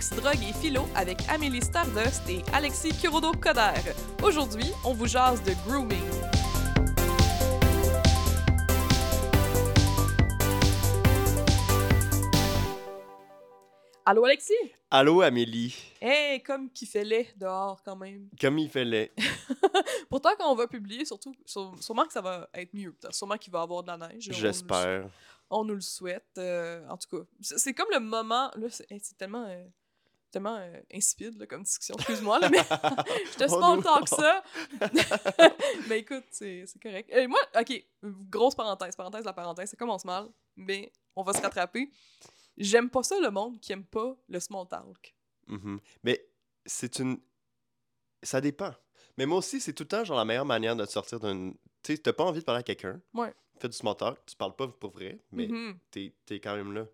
Sexe, Drogue et Philo avec Amélie Stardust et Alexis Kurodo-Coder. Aujourd'hui, on vous jase de grooming. Allô Alexis? Allô Amélie, Hey, comme qu'il fait laid dehors quand même. comme il fallait. Pourtant, quand on va publier, surtout, sûre- sûrement que ça va être mieux. Sûrement qu'il va y avoir de la neige. J'espère. On nous le souhaite. euh, en tout cas, c'est comme le moment. Là, c'est tellement, euh, tellement euh, insipide là, comme discussion. Excuse-moi, là, mais je te small non. talk ça. mais écoute, c'est correct. Euh, moi, ok, grosse parenthèse. Parenthèse, la parenthèse, ça commence mal, mais on va se rattraper. J'aime pas ça, le monde qui aime pas le small talk. Mhm. Mais c'est une. Ça dépend. Mais moi aussi, c'est tout le temps genre la meilleure manière de te sortir d'une. Tu sais, t'as pas envie de parler à quelqu'un. Ouais. Fais du small talk, tu parles pas pour vrai, mais Mhm. t'es t'es quand même là.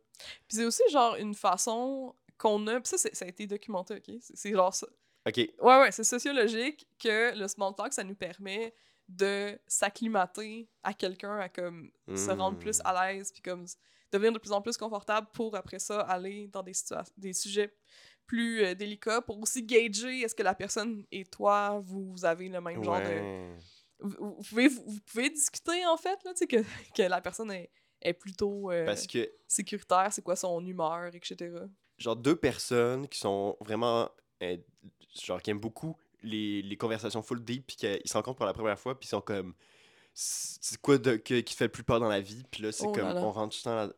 Puis c'est aussi genre une façon qu'on a. Puis ça, ça a été documenté, ok? C'est- genre ça. Ok. Ouais, ouais, c'est sociologique que le small talk, ça nous permet de s'acclimater à quelqu'un, à comme se rendre plus Hmm. à l'aise, puis comme devenir de plus en plus confortable pour après ça aller dans des, sujets plus euh, délicats pour aussi gager est-ce que la personne et toi, vous avez le même genre de. Vous pouvez, vous pouvez discuter en fait, là, tu sais, que, que la personne est, est plutôt euh, Parce que, sécuritaire, c'est quoi son humeur, etc. genre, deux personnes qui sont vraiment. euh, genre, qui aiment beaucoup les, les conversations full deep, puis qu'ils se rencontrent pour la première fois, puis ils sont comme. C'est quoi de, que- qui fait le plus peur dans la vie? Puis là, c'est Oh comme. là. On rentre tout le temps. Tu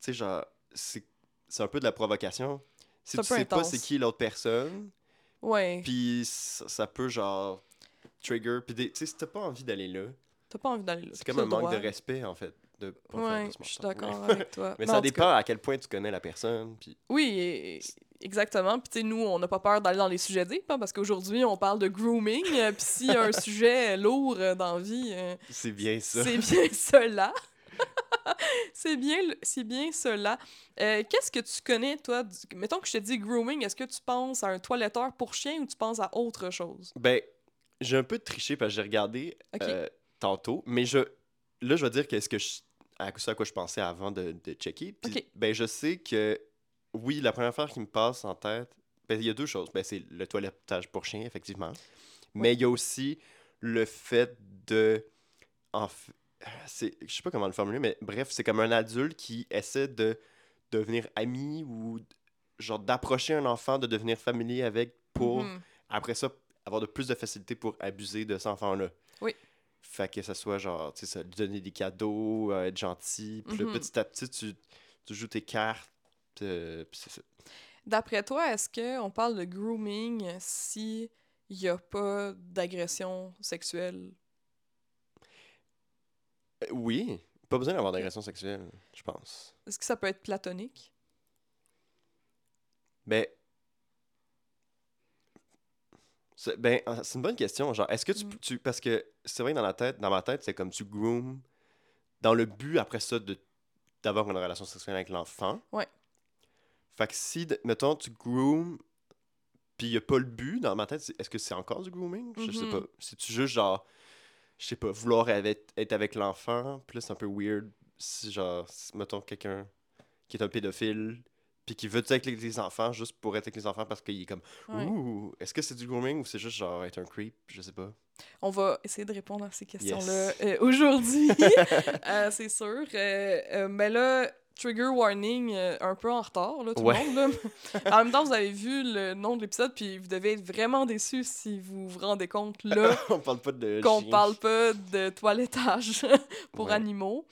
sais, genre, c'est c'est un peu de la provocation. Si tu sais pas c'est qui l'autre personne, Ouais, puis ça, ça peut, genre, trigger. Puis, tu sais, si t'as pas envie d'aller là, t'as pas envie d'aller là. c'est comme un manque de respect, en fait, de pas faire de small je suis d'accord avec toi. Mais ça dépend cas, à quel point tu connais la personne. Puis, Oui, et- exactement. Puis tu sais, nous, on n'a pas peur d'aller dans les sujets deep, hein, parce qu'aujourd'hui, on parle de grooming. euh, Puis s'il y a un sujet lourd euh, dans la vie, euh, c'est bien ça. c'est bien cela. c'est bien, c'est bien cela. Euh, Qu'est-ce que tu connais, toi? du- Mettons que je te dis grooming, est-ce que tu penses à un toiletteur pour chien ou tu penses à autre chose? Ben, j'ai un peu triché parce que j'ai regardé tantôt, mais je là, je vais dire qu'est-ce que je, à ce à quoi je pensais avant de, de checker. Puis. Ben, je sais que, oui, la première affaire qui me passe en tête, ben, il y a deux choses. Ben, c'est le toilettage pour chien, effectivement. Mais il y a aussi le fait de. En f- c'est- je sais pas comment le formuler, mais bref, c'est comme un adulte qui essaie de devenir ami ou genre d'approcher un enfant, de devenir familier avec pour Mhm. après ça, avoir de plus de facilité pour abuser de cet enfant-là. Oui. Fait que ça soit genre, tu sais, ça, lui donner des cadeaux, euh, être gentil. Puis Mhm. petit à petit, tu, tu joues tes cartes. euh, puis c'est ça. D'après toi, est-ce qu'on parle de grooming si il n'y a pas d'agression sexuelle? Euh, Oui, pas besoin d'avoir d'agression sexuelle, je pense. Est-ce que ça peut être platonique? Ben. C'est ben, c'est une bonne question. Genre, est-ce que tu, Mm. tu- Parce que c'est vrai que dans, la tête, dans ma tête, c'est comme tu groomes dans le but après ça de d'avoir une relation sexuelle avec l'enfant. Ouais. Fait que si, mettons, tu groomes, puis il n'y a pas le but, dans ma tête, est-ce que c'est encore du grooming? Je sais Mhm. pas. Si tu juste, genre, je sais pas, vouloir avec- être avec l'enfant, c'est un peu weird. Si, genre, si, mettons, quelqu'un qui est un pédophile, puis qui veut être avec les, enfants juste pour être avec les enfants parce qu'il est comme, Ouais. ouh, est-ce que c'est du grooming ou c'est juste, genre, être un creep? Je sais pas. On va essayer de répondre à ces questions-là Yes. euh, aujourd'hui, Euh, c'est sûr. Euh, mais là, trigger warning un peu en retard, là, tout Ouais. le monde. Là. en même temps, vous avez vu le nom de l'épisode, puis vous devez être vraiment déçus si vous vous rendez compte là On parle pas de qu'on parle pas de toilettage pour Ouais. animaux.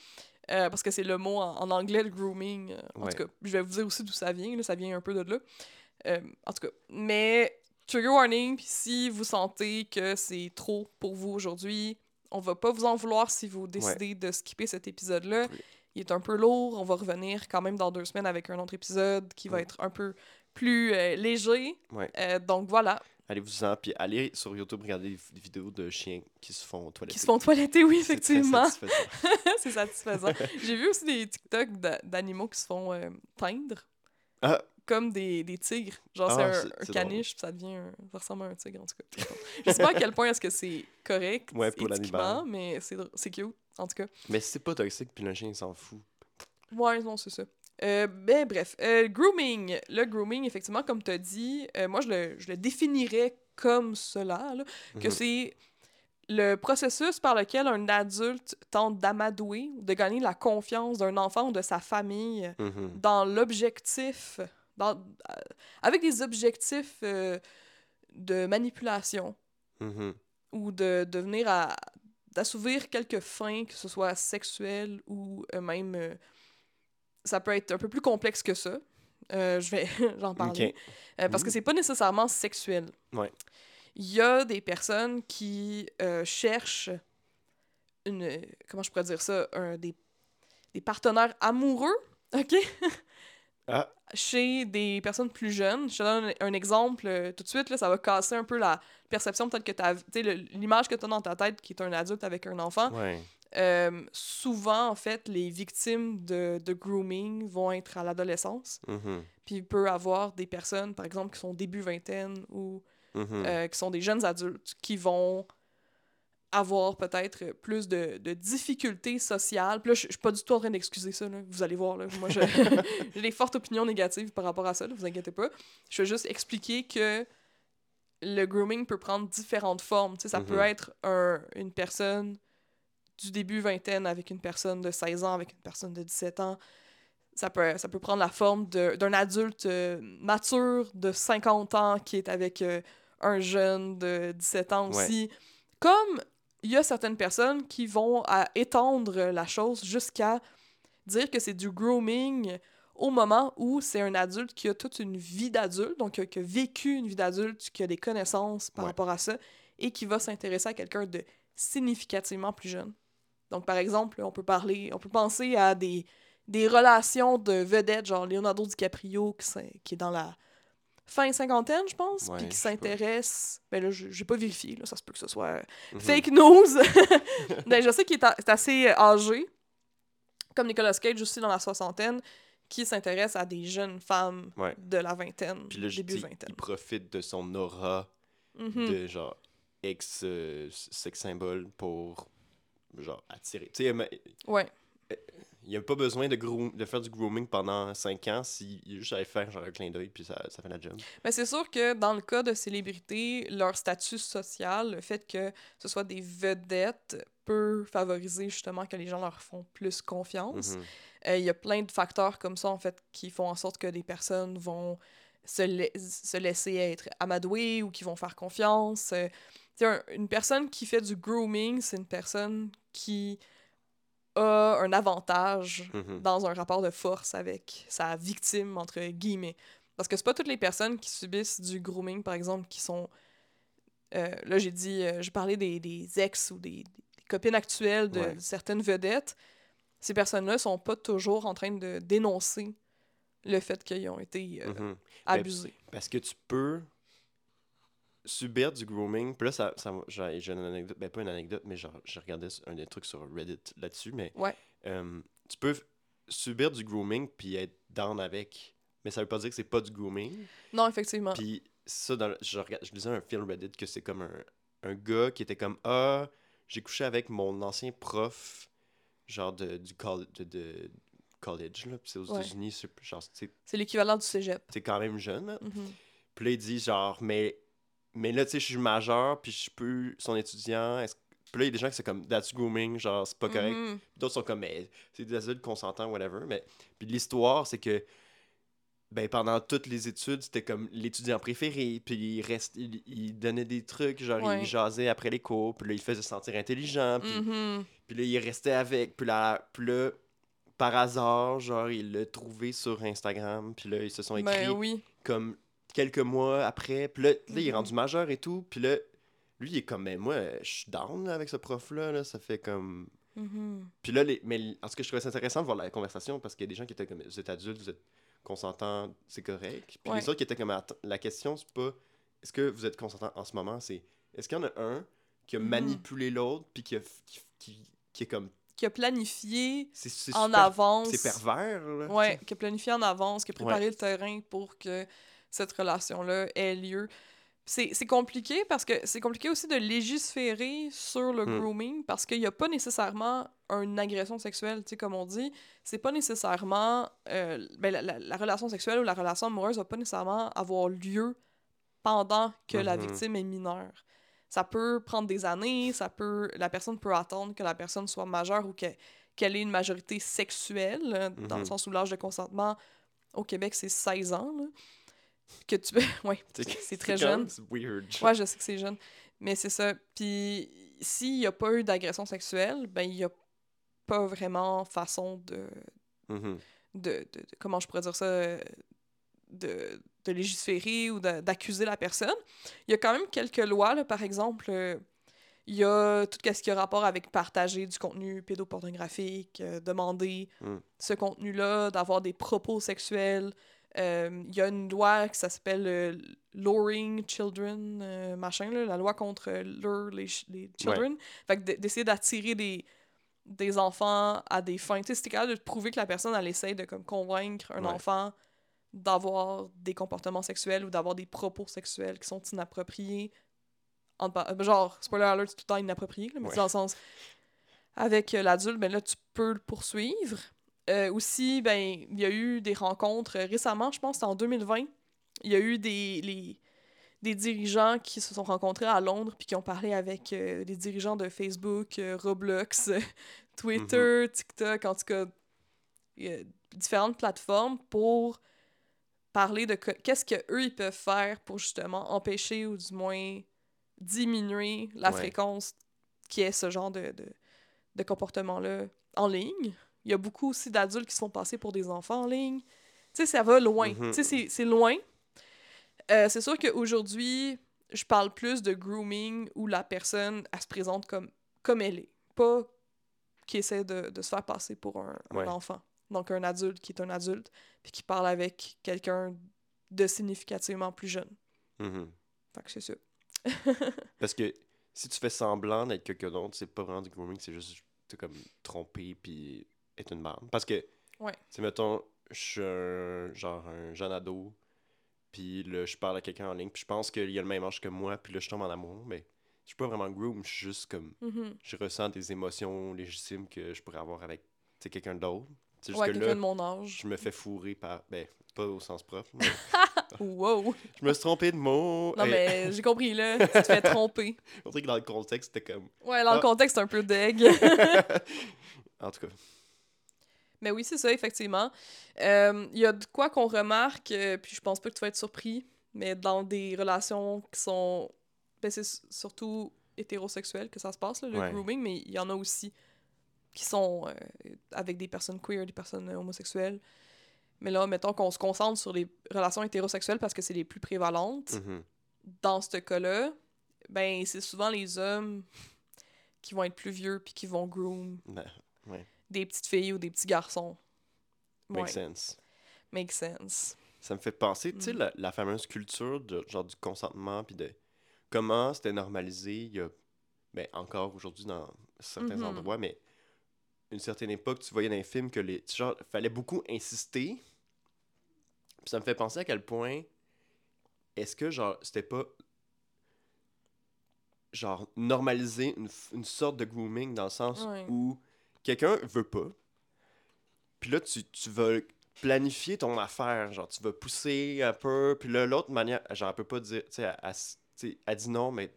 Euh, parce que c'est le mot en, en anglais, le grooming. euh, en Ouais. tout cas, je vais vous dire aussi d'où ça vient. Là, ça vient un peu de là. Euh, en tout cas, mais trigger warning, puis si vous sentez que c'est trop pour vous aujourd'hui, on va pas vous en vouloir si vous décidez de skipper cet épisode-là. Oui. Il est un peu lourd. On va revenir quand même dans deux semaines avec un autre épisode qui va être un peu plus euh, léger. Ouais. Euh, donc voilà, Allez-vous-en, puis allez sur YouTube regarder des, vidéos de chiens qui se font toiletter. qui se font toiletter, oui, effectivement. satisfaisant. c'est satisfaisant. J'ai vu aussi des TikTok d'a- d'animaux qui se font euh, teindre Ah, comme des, des tigres. Genre, Ah, c'est un, caniche, puis ça devient un- ça ressemble à un tigre, en tout cas. Je sais pas à quel point est-ce que c'est correct Ouais, pour l'animal. mais c'est cute, en tout cas. mais c'est pas toxique, puis le chien, il s'en fout. Ouais, non, c'est ça. Euh, ben, bref, euh, grooming. Le grooming, effectivement, comme tu as dit, euh, moi, je le, je le définirais comme cela, là, que Mhm. c'est le processus par lequel un adulte tente d'amadouer ou de gagner la confiance d'un enfant ou de sa famille Mhm. dans l'objectif, dans, euh, avec des objectifs de manipulation Mhm. ou de, de venir à d'assouvir quelques fins, que ce soit sexuelles ou même... ça peut être un peu plus complexe que ça. Euh, je vais j'en parler. Euh, parce que Mhm. c'est pas nécessairement sexuel. Ouais. Il y a des personnes qui euh, cherchent une... Comment je pourrais dire ça? Un, des, des partenaires amoureux, OK? Ah. Chez des personnes plus jeunes. Je te donne un, un exemple tout de suite, là, ça va casser un peu la perception peut-être que tu as... L'image que tu as dans ta tête qui est un adulte avec un enfant. Ouais. Euh, souvent, en fait, les victimes de, de grooming vont être à l'adolescence. Mhm. Puis il peut avoir des personnes, par exemple, qui sont début vingtaine ou Mhm. euh, qui sont des jeunes adultes qui vont avoir peut-être plus de, de difficultés sociales. Puis là, je je suis pas du tout en train d'excuser ça, là. vous allez voir. Là. Moi, j'ai des fortes opinions négatives par rapport à ça, là, vous inquiétez pas. Je veux juste expliquer que le grooming peut prendre différentes formes. Tu sais, ça peut Mhm. être un, une personne du début vingtaine avec une personne de 16 ans, avec une personne de 17 ans. Ça peut, ça peut prendre la forme d'un adulte euh, mature de 50 ans qui est avec euh, un jeune de 17 ans Ouais. aussi. Comme il y a certaines personnes qui vont à étendre la chose jusqu'à dire que c'est du grooming au moment où c'est un adulte qui a toute une vie d'adulte, donc qui a, qui a vécu une vie d'adulte, qui a des connaissances par Ouais. rapport à ça, et qui va s'intéresser à quelqu'un de significativement plus jeune. Donc, par exemple, on peut parler, on peut penser à des, des relations de vedettes, genre Leonardo DiCaprio, qui, est dans la fin cinquantaine, je pense, Ouais, puis qui s'intéresse... Ben là, je- j'ai pas vérifié, là, ça se peut que ce soit euh, Mhm. fake news. ben, je sais qu'il est, assez euh, âgé, comme Nicolas Cage aussi dans la soixantaine, qui s'intéresse à des jeunes femmes Ouais. de la vingtaine, Puis là, début dis, vingtaine. il profite de son aura Mhm. de genre ex euh, symbole pour genre attirer. Tu sais, mais Ouais. il n'y a pas besoin de, groom- de faire du grooming pendant 5 ans s'il il juste allait faire genre un clin d'œil puis ça, ça fait la job. Mais c'est sûr que dans le cas de célébrités, leur statut social, le fait que ce soit des vedettes, peut favoriser justement que les gens leur font plus confiance. Mhm. Euh, Il y a plein de facteurs comme ça, en fait, qui font en sorte que des personnes vont se, lai- se laisser être amadouées ou qui vont faire confiance. Euh, un- une personne qui fait du grooming, c'est une personne qui a un avantage Mhm. dans un rapport de force avec sa victime, entre guillemets. Parce que c'est pas toutes les personnes qui subissent du grooming, par exemple, qui sont... euh, là, j'ai dit... euh, j'ai parlé des, des ex ou des, des copines actuelles de Ouais. certaines vedettes. Ces personnes-là sont pas toujours en train de dénoncer le fait qu'ils ont été euh, Mhm. abusés. Parce que tu peux subir du grooming. Puis là, ça, ça, j'ai une anecdote, ben pas une anecdote, mais genre, j'ai regardé un des trucs sur Reddit là-dessus, mais Ouais. euh, tu peux subir du grooming puis être down avec, mais ça veut pas dire que c'est pas du grooming. Non, effectivement. Puis ça, dans le- je, regarde, je lisais un film Reddit que c'est comme un, un gars qui était comme Ah, j'ai couché avec mon ancien prof, genre de, du col- de, de college, là. C'est aux Ouais. États-Unis, c'est genre, C'est l'équivalent du cégep. t'es quand même jeune, là. Mhm. Puis là, il dit genre, mais, mais là, tu sais, je suis majeur, puis je peux son étudiant. est-ce- Puis là, il y a des gens qui sont comme, that's grooming, genre, c'est pas correct. Mhm. D'autres sont comme, mais c'est des adultes consentants, whatever. Mais puis l'histoire, c'est que, ben, pendant toutes les études, c'était comme l'étudiant préféré. Puis il, reste, il, il donnait des trucs, genre, Ouais. il jasait après les cours. Puis là, il faisait se sentir intelligent. Puis, Mhm. puis là, il restait avec. Puis là, puis là, par hasard, genre, il l'a trouvé sur Instagram. Puis là, ils se sont écrits Ben oui. comme quelques mois après. Puis là, là, il est Mhm. rendu majeur et tout. Puis là, lui, il est comme, mais moi, je suis down là, avec ce prof-là. là. Ça fait comme. Mhm. Puis là, les... mais en tout cas, je trouvais ça intéressant de voir la conversation parce qu'il y a des gens qui étaient comme, vous êtes adulte, vous êtes consentant, c'est correct. Puis Ouais. les autres qui étaient comme, la question, c'est pas, est-ce que vous êtes consentant en ce moment, c'est, est-ce qu'il y en a un qui a Mhm. manipulé l'autre, puis qui, a... qui... qui- qui est comme, Qui a planifié en super- avance. C'est pervers, là. Ouais, qui a planifié en avance, qui a préparé Ouais. le terrain pour que cette relation-là ait lieu. C'est compliqué parce que c'est compliqué aussi de légiférer sur le Hmm. grooming parce qu'il n'y a pas nécessairement une agression sexuelle, tu sais, comme on dit. C'est pas nécessairement. euh, ben, la, la- la relation sexuelle ou la relation amoureuse va pas nécessairement avoir lieu pendant que la Mhm. victime est mineure. Ça peut prendre des années, ça peut la personne peut attendre que la personne soit majeure ou que- qu'elle ait une majorité sexuelle, euh, dans le Mhm. sens où l'âge de consentement au Québec, c'est 16 ans. là. Que tu... ouais, C'est- c'est très jeune. C'est weird. Ouais, je sais que c'est jeune. Mais c'est ça. Puis s'il n'y a pas eu d'agression sexuelle, ben il n'y a pas vraiment façon de, Mhm. de, de- de- Comment je pourrais dire ça De, de légiférer ou d'accuser la personne. Il y a quand même quelques lois, là, par exemple. euh, il y a tout ce qui a rapport avec partager du contenu pédopornographique, euh, demander Mm. ce contenu-là, d'avoir des propos sexuels. Euh, Il y a une loi qui s'appelle euh, Luring Children, euh, machin, là, la loi contre lure les, les children. Fait que d- d'essayer d'attirer des, des enfants à des fins. Tu sais, capable de prouver que la personne, elle essaye de comme, convaincre un Ouais. enfant d'avoir des comportements sexuels ou d'avoir des propos sexuels qui sont inappropriés. pa- euh, Genre, spoiler alert, c'est tout le temps inapproprié, là, mais Ouais. c'est dans le sens. Avec euh, l'adulte, ben là, tu peux le poursuivre. Euh, aussi, ben, il y a eu des rencontres euh, récemment, je pense, en 2020. Il y a eu des, les, des dirigeants qui se sont rencontrés à Londres puis qui ont parlé avec euh, des dirigeants de Facebook, euh, Roblox, Twitter, TikTok, en tout cas, différentes plateformes pour parler de que- qu'est-ce qu'eux ils peuvent faire pour justement empêcher ou du moins diminuer la Ouais. fréquence qui est ce genre de, de, de comportement-là en ligne. Il y a beaucoup aussi d'adultes qui se font passer pour des enfants en ligne. Tu sais, ça va loin. Mhm. Tu sais, c'est- loin. Euh, c'est sûr qu'aujourd'hui, je parle plus de grooming où la personne, elle se présente comme, comme elle est. Pas qui essaie de, de se faire passer pour un, un Ouais. enfant. Donc un adulte qui est un adulte, puis qui parle avec quelqu'un de significativement plus jeune. Mhm. Fait que c'est ça. Parce que si tu fais semblant d'être quelqu'un d'autre, c'est pas vraiment du grooming, c'est juste te comme tromper puis une merde. Parce que, Ouais. tu sais, mettons, je suis un, genre un jeune ado, puis là, je parle à quelqu'un en ligne, puis je pense qu'il a le même âge que moi, puis là, je tombe en amour, mais je suis pas vraiment groom, je suis juste comme, Mhm. je ressens des émotions légitimes que je pourrais avoir avec, quelqu'un d'autre. Ouais, que quelqu'un de mon âge. je me fais fourrer par, ben, pas au sens propre, mais Wow! je me suis trompé de mot. Non, et- mais j'ai compris, là. Tu te fais tromper. On dirait que dans le contexte, c'était comme... Ouais, dans le Ah. contexte, c'est un peu deg. en tout cas. Mais oui, c'est ça, effectivement. Euh, Il y a de quoi qu'on remarque, euh, puis je pense pas que tu vas être surpris, mais dans des relations qui sont. Ben, c'est surtout hétérosexuelles que ça se passe, là, le Ouais. grooming, mais il y en a aussi qui sont euh, avec des personnes queer, des personnes homosexuelles. Mais là, mettons qu'on se concentre sur les relations hétérosexuelles parce que c'est les plus prévalentes. Mhm. Dans ce cas-là, ben, c'est souvent les hommes qui vont être plus vieux puis qui vont groom Ben, ouais. Des petites filles ou des petits garçons. Make Ouais. sense. Make sense. Ça me fait penser, tu sais, Mm. la, la fameuse culture de genre du consentement, puis de comment c'était normalisé il y a, ben encore aujourd'hui dans certains Mhm. endroits, mais une certaine époque, tu voyais dans les films que les, genre, fallait beaucoup insister. Puis ça me fait penser à quel point est-ce que genre c'était pas genre normaliser une, une sorte de grooming dans le sens Ouais. où quelqu'un veut pas. Puis là, tu, tu vas planifier ton affaire. Genre, tu vas pousser un peu. Puis là, l'autre manière, genre, elle peut pas dire. Tu sais, elle, dit non, mais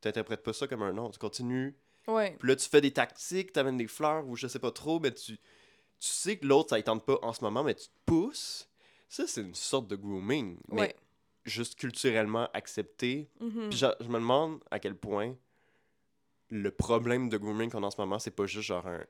t'interprètes pas ça comme un non. Tu continues. Ouais. Puis là, tu fais des tactiques, t'amènes des fleurs ou je sais pas trop, mais tu, tu sais que l'autre, ça ne tente pas en ce moment, mais tu te pousses. Ça, c'est une sorte de grooming. Mais Ouais. juste culturellement accepté. Mhm. Puis je, je me demande à quel point le problème de grooming qu'on a en ce moment, c'est pas juste genre un.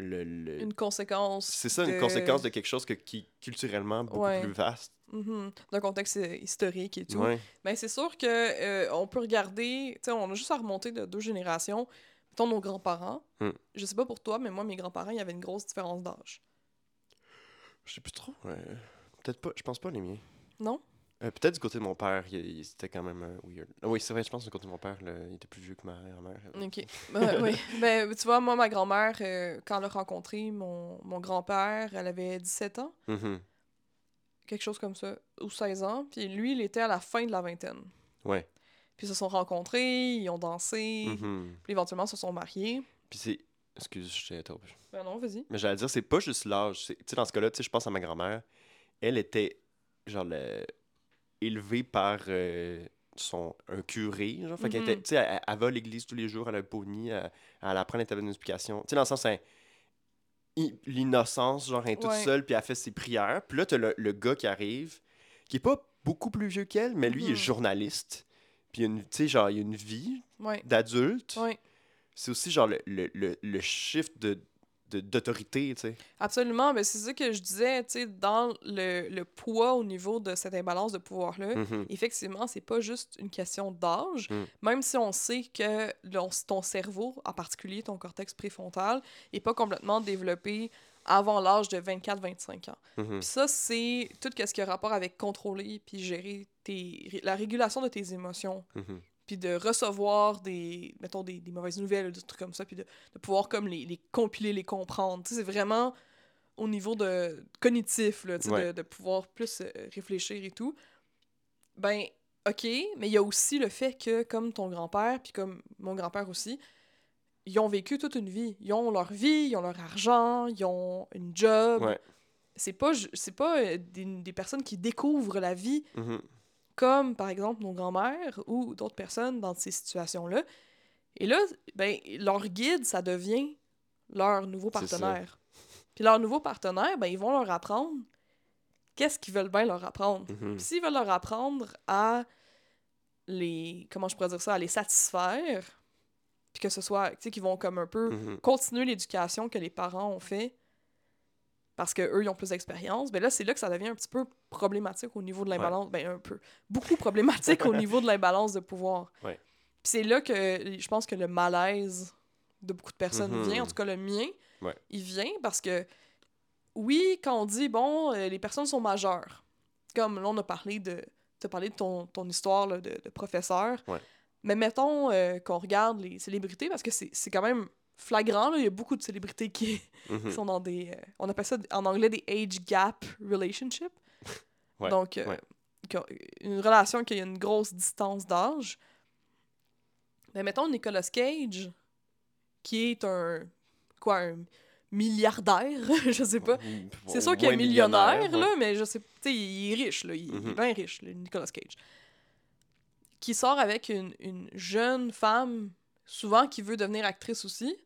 Le, le- Une conséquence. C'est ça, une conséquence de quelque chose que, qui est culturellement beaucoup Ouais. plus vaste. Mhm. D'un contexte historique et tout. Ouais. Ben, c'est sûr que euh, on peut regarder. Tu sais, on a juste à remonter de deux générations. Mettons nos grands-parents. Hmm. Je sais pas pour toi, mais moi, mes grands-parents, il y avait une grosse différence d'âge. Je sais plus trop. ouais. Peut-être pas. Je pense pas les miens. Non? Euh, Peut-être du côté de mon père, c'était quand même euh, weird. Ah oui, c'est vrai, je pense que du côté de mon père, là, il était plus vieux que ma grand-mère. Ok. Ben, oui. Ben, tu vois, moi, ma grand-mère, euh, quand elle a rencontré mon, mon grand-père, elle avait 17 ans. Mhm. quelque chose comme ça, ou 16 ans, puis lui, il était à la fin de la vingtaine. Ouais. Puis ils se sont rencontrés, ils ont dansé, Mhm. puis éventuellement se sont mariés. Puis c'est. Excuse, je t'ai interrompu. Ben non, vas-y. Mais j'allais dire, c'est pas juste l'âge. Tu sais, dans ce cas-là, tu sais, je pense à ma grand-mère. Elle était, genre, le- élevée par euh, son, un curé. Genre. Fait qu'elle était, Mhm. tu sais, elle, elle va à l'église tous les jours, elle a un pony, elle, elle apprend les tables d'explication. Tu sais, dans le sens, l'innocence, genre, elle est toute Ouais. seule, puis elle fait ses prières. Puis là, t'as le, le gars qui arrive, qui est pas beaucoup plus vieux qu'elle, mais lui, il Mhm. est journaliste. Puis, il y a une- tu sais, genre, il y a une vie Ouais. d'adulte. Ouais. C'est aussi, genre, le, le, le, le shift de- d'autorité, tu sais. Absolument, mais c'est ça que je disais, tu sais, dans le, le poids au niveau de cette imbalance de pouvoir-là, Mhm. effectivement, c'est pas juste une question d'âge, Mm. même si on sait que ton cerveau, en particulier ton cortex préfrontal, est pas complètement développé avant l'âge de 24-25 ans. Mhm. Puis ça, c'est tout ce qui a rapport avec contrôler puis gérer tes, la régulation de tes émotions, Mhm. Puis de recevoir des, mettons, des, des mauvaises nouvelles ou des trucs comme ça, puis de, de pouvoir comme les, les compiler, les comprendre. C'est vraiment au niveau de cognitif, là, Ouais. de, de pouvoir plus euh, réfléchir et tout. Ben, OK, mais il y a aussi le fait que, comme ton grand-père, puis comme mon grand-père aussi, ils ont vécu toute une vie. Ils ont leur vie, ils ont leur argent, ils ont une job. Ouais. C'est pas, c'est pas euh, des, des personnes qui découvrent la vie Mhm. Comme par exemple nos grands-mères ou d'autres personnes dans ces situations-là. Et là, ben, leur guide, ça devient leur nouveau partenaire. Puis leur nouveau partenaire, ben, ils vont leur apprendre qu'est-ce qu'ils veulent bien leur apprendre. Puis s'ils veulent leur apprendre à les. Comment je pourrais dire ça? À les satisfaire, puis que ce soit. Tu sais, qu'ils vont comme un peu Mhm. continuer l'éducation que les parents ont fait parce qu'eux, ils ont plus d'expérience, ben là, c'est là que ça devient un petit peu problématique au niveau de l'imbalance. Ben, un peu. Beaucoup problématique au niveau de l'imbalance de pouvoir. Ouais. Puis c'est là que je pense que le malaise de beaucoup de personnes Mhm. vient, en tout cas le mien, Ouais. il vient parce que, oui, quand on dit, bon, euh, les personnes sont majeures, comme là, on a parlé de, t'as parlé de ton, ton histoire là, de, de professeur, mais mettons euh, qu'on regarde les célébrités, parce que c'est quand même flagrant, là, il y a beaucoup de célébrités qui, qui Mhm. sont dans des... euh, on appelle ça en anglais des age gap relationships. Ouais, Donc, euh, ouais. une relation qui a une grosse distance d'âge. Mais mettons Nicolas Cage, qui est un... quoi, un milliardaire, je sais pas. C'est sûr qu'il est millionnaire, ouais. là, mais je sais... Tu sais, il est riche, là. Il, il est Mhm. bien riche, Nicolas Cage. Qui sort avec une, une jeune femme, souvent qui veut devenir actrice aussi.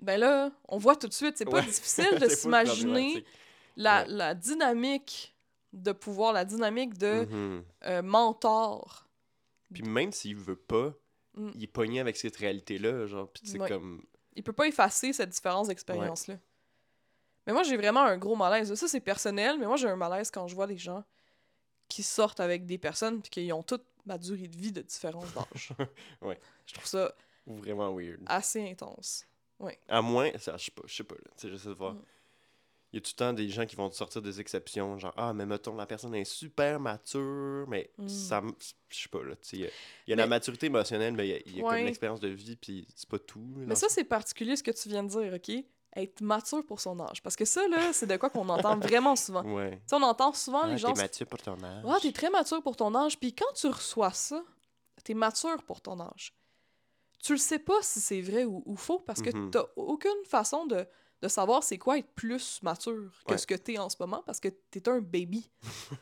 Ben là, on voit tout de suite, c'est pas Ouais. difficile de s'imaginer la, Ouais. la dynamique de pouvoir, la dynamique de Mhm. euh, mentor. Puis même s'il veut pas, Mm. il est pogné avec cette réalité-là, genre, puis c'est Ouais. comme... Il peut pas effacer cette différence d'expérience-là. Mais moi, j'ai vraiment un gros malaise. Ça, c'est personnel, mais moi, j'ai un malaise quand je vois des gens qui sortent avec des personnes puis qu'ils ont toute ma durée de vie de différence d'âge. Ouais. Je trouve ça Vraiment weird. assez intense. À moins, ça, je sais pas, je sais pas, là, j'essaie de voir. Mm. Il y a tout le temps des gens qui vont te sortir des exceptions, genre, ah, mais mettons, la personne est super mature, mais Mm. ça, je sais pas, là, tu sais, il y a, il y a la maturité émotionnelle, mais il y a, il y a Ouais. comme l'expérience de vie, puis c'est pas tout. là, Mais ça, c'est particulier ce que tu viens de dire, OK? Être mature pour son âge. Parce que ça, là, c'est de quoi qu'on entend vraiment souvent. Ouais. Tu sais, on entend souvent Ah, les gens t'es mature pour ton âge. Ah, t'es très mature pour ton âge. Puis quand tu reçois ça, t'es mature pour ton âge. Tu le sais pas si c'est vrai ou, ou faux parce que Mhm. t'as aucune façon de, de savoir c'est quoi être plus mature que Ouais. ce que t'es en ce moment parce que t'es un baby.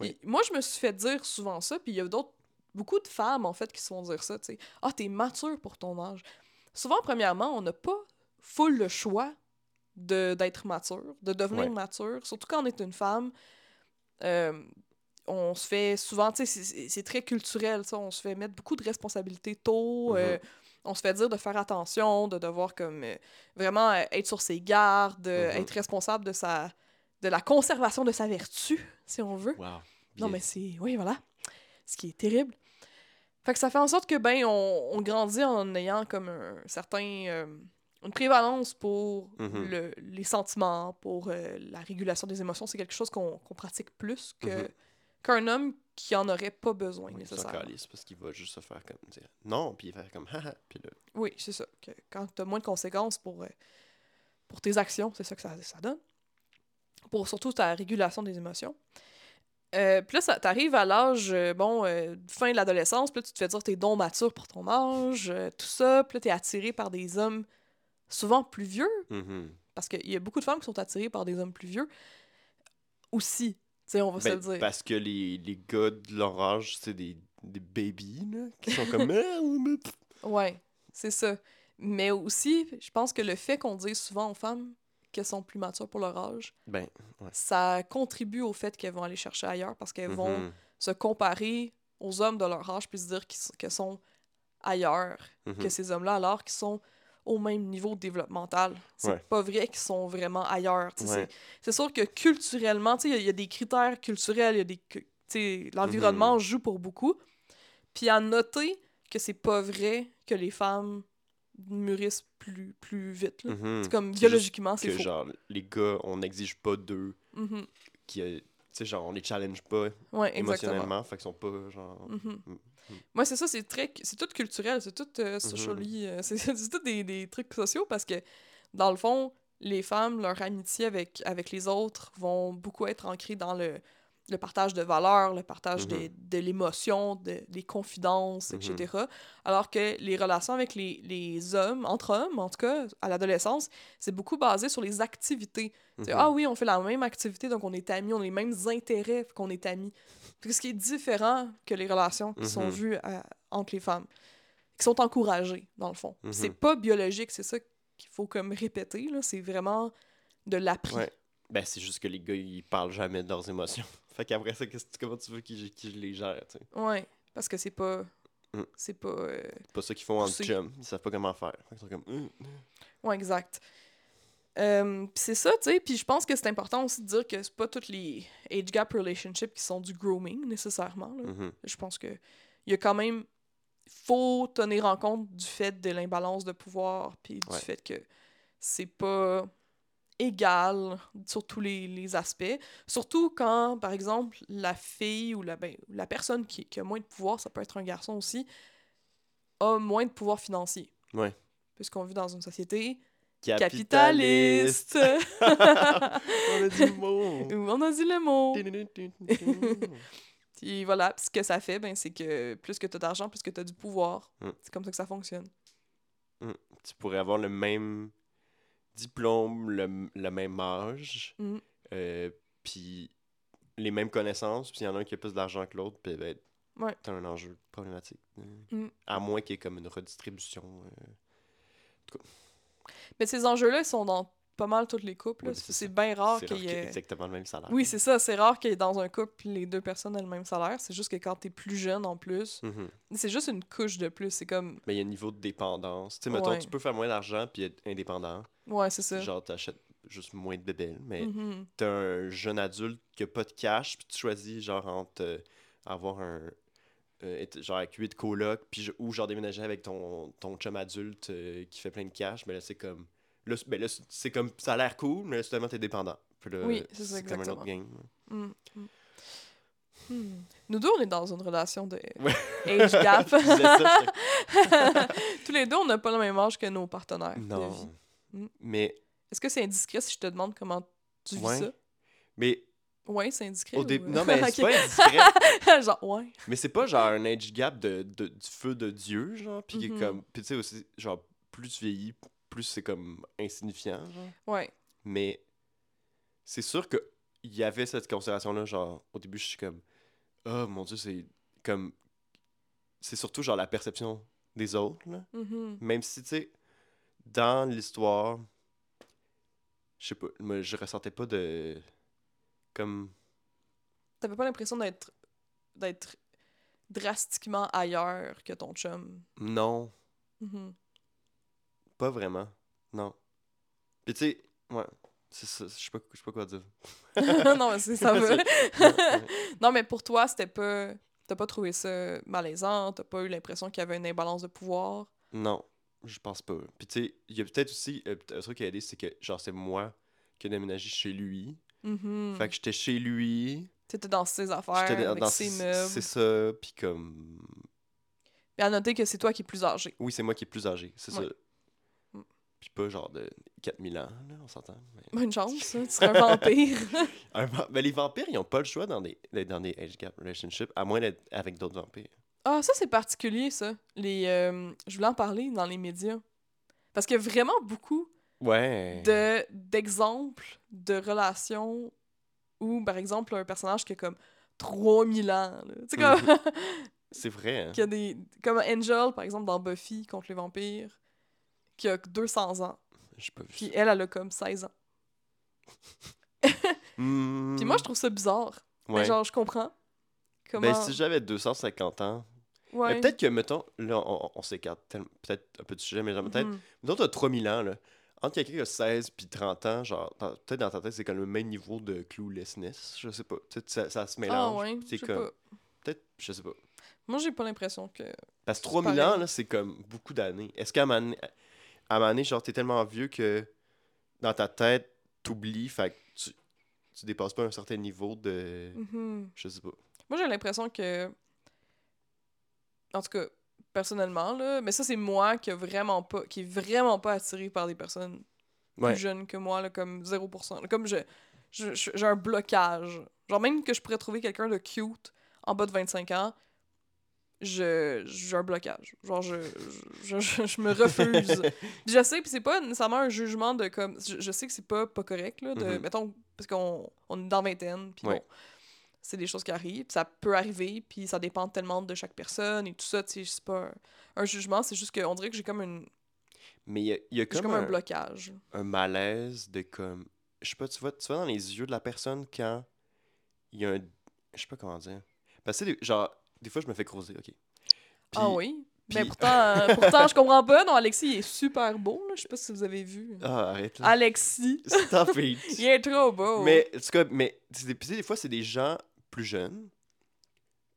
Oui. Moi, je me suis fait dire souvent ça, puis il y a d'autres, beaucoup de femmes en fait qui se font dire ça, tu sais. Ah, t'es mature pour ton âge. Souvent, premièrement, on n'a pas full le choix de d'être mature, de devenir Ouais. mature, surtout quand on est une femme. Euh, on se fait souvent, tu sais, c'est- très culturel, ça, on se fait mettre beaucoup de responsabilités tôt, euh, on se fait dire de faire attention, de devoir comme euh, vraiment être sur ses gardes, Mhm. être responsable de sa de la conservation de sa vertu, si on veut. Wow. Non, mais c'est. Oui, voilà. Ce qui est terrible. Fait que ça fait en sorte que, ben, on, on grandit en ayant comme un certain. Une prévalence pour Mhm. le- les sentiments, pour euh, la régulation des émotions. C'est quelque chose qu'on pratique plus que Mhm. qu'un homme qui en aurait pas besoin, Oui, nécessairement. calisse parce qu'il va juste se faire comme dire non, puis il va faire comme haha, puis là. Oui, c'est ça. Que quand tu as moins de conséquences pour, euh, pour tes actions, c'est ça que ça, ça donne. Pour surtout ta régulation des émotions. Euh, puis là, t'arrives à l'âge, euh, bon, euh, fin de l'adolescence, puis là, tu te fais dire t'es donc mature pour ton âge, euh, tout ça, puis là, t'es attiré par des hommes souvent plus vieux, Mhm. parce qu'il y a beaucoup de femmes qui sont attirées par des hommes plus vieux aussi, tu sais, on va se Ben, le dire. parce que les, les gars de leur âge, c'est des, des babies, là, qui sont comme... Ah. Ouais, c'est ça. Mais aussi, je pense que le fait qu'on dise souvent aux femmes qu'elles sont plus matures pour leur âge, ben, ça contribue au fait qu'elles vont aller chercher ailleurs parce qu'elles vont mhm, se comparer aux hommes de leur âge puis se dire qu'ils s- qu'elles sont ailleurs mhm. que ces hommes-là alors qu'ils sont au même niveau développemental. C'est Ouais. pas vrai qu'ils sont vraiment ailleurs. Ouais. C'est sûr que culturellement, il y a- il y, a des critères culturels, il y a des cu- tu sais, l'environnement joue pour beaucoup. Puis à noter que c'est pas vrai que les femmes mûrissent plus, plus vite. là. C'est comme biologiquement, c'est que faux. genre les gars on n'exige pas d'eux qui euh, tu sais genre on les challenge pas Ouais, émotionnellement fait qu'ils sont pas genre Mhm. Mm, Moi, c'est ça, c'est très. C'est tout culturel, c'est tout euh, socially. euh, c'est c'est tout des, des trucs sociaux parce que, dans le fond, les femmes, leur amitié avec, avec les autres vont beaucoup être ancrées dans le, le partage de valeurs, le partage des- de, l'émotion, de, des confidences, etc. Alors que les relations avec les, les hommes, entre hommes, en tout cas, à l'adolescence, c'est beaucoup basé sur les activités. C'est, mhm. ah oui, on fait la même activité, donc on est amis, on a les mêmes intérêts, qu'on est amis. Puis ce qui est différent que les relations qui sont vues à- entre les femmes, qui sont encouragées, dans le fond. C'est pas biologique, c'est ça qu'il faut comme répéter. C'est vraiment de l'appris. Ouais. Ben, c'est juste que les gars, ils parlent jamais de leurs émotions. Fait qu'après ça, qu'est-ce comment tu veux qu'ils qu'ils les gèrent, tu sais? Ouais, parce que c'est pas... Mm. C'est pas... euh, C'est pas ça qu'ils font en chum. Ils savent pas comment faire. Fait qu'ils sont comme... Hum, Ouais, exact. Euh, pis c'est ça, tu sais. Puis je pense que c'est important aussi de dire que c'est pas toutes les age gap relationships qui sont du grooming, nécessairement. là. mhm. Je pense que il y a quand même faut tenir en compte du fait de l'imbalance de pouvoir puis du Ouais. fait que c'est pas égal sur tous les, les aspects. Surtout quand, par exemple, la fille ou la, ben, la personne qui, qui a moins de pouvoir, ça peut être un garçon aussi, a moins de pouvoir financier. Ouais. Puisqu'on vit dans une société Capitaliste! capitaliste. On a dit le mot! On a dit le mot. Puis voilà, ce que ça fait, ben, c'est que plus que tu as d'argent, plus que tu as du pouvoir. Mm. C'est comme ça que ça fonctionne. tu pourrais avoir le même diplôme, le, le même âge, Mm. euh, puis les mêmes connaissances, puis il y en a un qui a plus d'argent que l'autre, puis ben, Ouais. t'as un enjeu problématique. Euh, Mm. À moins qu'il y ait comme une redistribution. euh, Mais ces enjeux-là, ils sont dans pas mal tous les couples. Ouais, c'est bien rare qu'il y ait exactement le même salaire. Oui, c'est ça. C'est rare qu'il y ait dans un couple les deux personnes aient le même salaire. C'est juste que quand t'es plus jeune en plus, Mhm. c'est juste une couche de plus. C'est comme... Mais il y a un niveau de dépendance. Tu sais, mettons, Ouais. tu peux faire moins d'argent puis être indépendant. Ouais, c'est ça. Genre, t'achètes juste moins de bébés. Mais Mhm. t'es un jeune adulte qui a pas de cash, puis tu choisis, genre, entre euh, avoir un. euh, être, genre, avec huit colocs, puis ou genre déménager avec ton, ton chum adulte euh, qui fait plein de cash, mais là, c'est comme. Là, c'est- ben, là, c'est- comme. Ça a l'air cool, mais là, soudainement, t'es dépendant. Puis là, Oui, c'est ça, comme un autre game. Mm, mm. Hmm. Nous deux, on est dans une relation de Ouais. age gap. Ça, Tous les deux, on n'a pas le même âge que nos partenaires de Non. vie. Mm. Mais. Est-ce que c'est indiscret si je te demande comment tu vis Ouais. ça? Mais. Ouais, c'est indiscret. Au ou- début. Non, mais c'est pas indiscret. Genre, ouais. Mais c'est pas genre un age gap de, de- du feu de Dieu, genre. Puis Mhm. comme. Puis tu sais aussi, genre, plus tu vieillis, plus c'est comme insignifiant, genre. Ouais. Mais c'est sûr que il y avait cette considération-là, genre, au début, je suis comme. Oh mon dieu, c'est comme. C'est surtout genre la perception des autres, là. Mhm. Même si, tu sais, dans l'histoire, je sais pas, je ressentais pas de. Comme. T'avais pas l'impression d'être d'être drastiquement ailleurs que ton chum? Non, Mhm. Pas vraiment. Non. Puis tu sais, ouais, c'est ça, je sais pas, je sais pas quoi dire. non, mais c'est ça. ouais. non, mais pour toi, c'était pas. T'as pas trouvé ça malaisant, t'as pas eu l'impression qu'il y avait une imbalance de pouvoir? Non, je pense pas. Puis tu sais, il y a peut-être aussi euh, un truc qui a aidé, c'est que genre c'est moi qui ai déménagé chez lui. Mhm. Fait que j'étais chez lui, T'étais dans ses affaires, dans, avec dans ses meubles. C'est ça, puis comme Et à noter que c'est toi qui es plus âgé. oui, c'est moi qui est plus âgé, c'est Ouais. ça. Puis pas genre de 4000 ans, là, on s'entend. mais- Bonne chance, hein, tu serais un vampire. Un va- ben, les vampires, ils ont pas le choix dans des, dans des age gap relationships, à moins d'être avec d'autres vampires. Ah, ça, c'est particulier, ça. Les, euh, je voulais en parler dans les médias. Parce qu'il y a vraiment beaucoup Ouais. de, d'exemples de relations où, par exemple, un personnage qui a comme 3000 ans. sais, comme, C'est vrai, hein? qui a des. Comme Angel, par exemple, dans Buffy contre les vampires, qui a 200 ans. J'ai pas vu Puis ça. elle, elle a comme 16 ans. Hmm, Puis moi, je trouve ça bizarre. Mais ouais. genre, je comprends. Comment. Ben, si j'avais 250 ans. ouais. Mais peut-être que, mettons, là, on, on s'écarte peut-être un peu du sujet, mais genre, peut-être. Mhm. Mettons, t'as 3000 ans, là. Entre quelqu'un qui a 16 puis 30 ans, genre, peut-être dans ta tête, c'est comme le même niveau de cluelessness. Je sais pas. Peut-être ça, ça se Ah mélange. ouais, c'est je sais comme. pas. Peut-être, je sais pas. Moi, j'ai pas l'impression que. Parce que 3000 pareil. ans, là, c'est comme beaucoup d'années. Est-ce qu'à un moment donné- à un moment donné, genre, t'es tellement vieux que dans ta tête, t'oublies, fait que tu, tu dépasses pas un certain niveau de. Mhm. Je sais pas. Moi, j'ai l'impression que. En tout cas, personnellement, là, mais ça, c'est moi qui, a vraiment pas, qui est vraiment pas attiré par des personnes Ouais. plus jeunes que moi, là, comme 0%. là. Comme je- j'ai un blocage. Genre, même que je pourrais trouver quelqu'un de cute en bas de 25 ans, je j'ai un blocage. Genre, je, je, je, je me refuse. Puis je sais, puis c'est pas nécessairement un jugement de comme. Je, je sais que c'est pas, pas correct, là, de. Mhm. Mettons, parce qu'on on est dans vingtaine, puis Ouais. bon, c'est des choses qui arrivent, ça peut arriver, puis ça dépend tellement de chaque personne et tout ça, tu sais, c'est pas un, un jugement, c'est juste qu'on dirait que j'ai comme une. Mais il y a, y comme, comme un un, blocage. un malaise de comme. Je sais pas, tu vois, tu vois dans les yeux de la personne quand il y a un. Je sais pas comment dire. Parce que, genre, des fois, je me fais creuser, ok. ah Puis- oui? Mais pourtant, euh, pourtant, je comprends pas. Non, Alexis, il est super beau, là. Je sais pas si vous avez vu. Ah, arrête là. Alexis, Stop it. il est trop beau. Mais, en tout cas, mais, c'est des, puis tu sais, des fois, c'est des gens plus jeunes.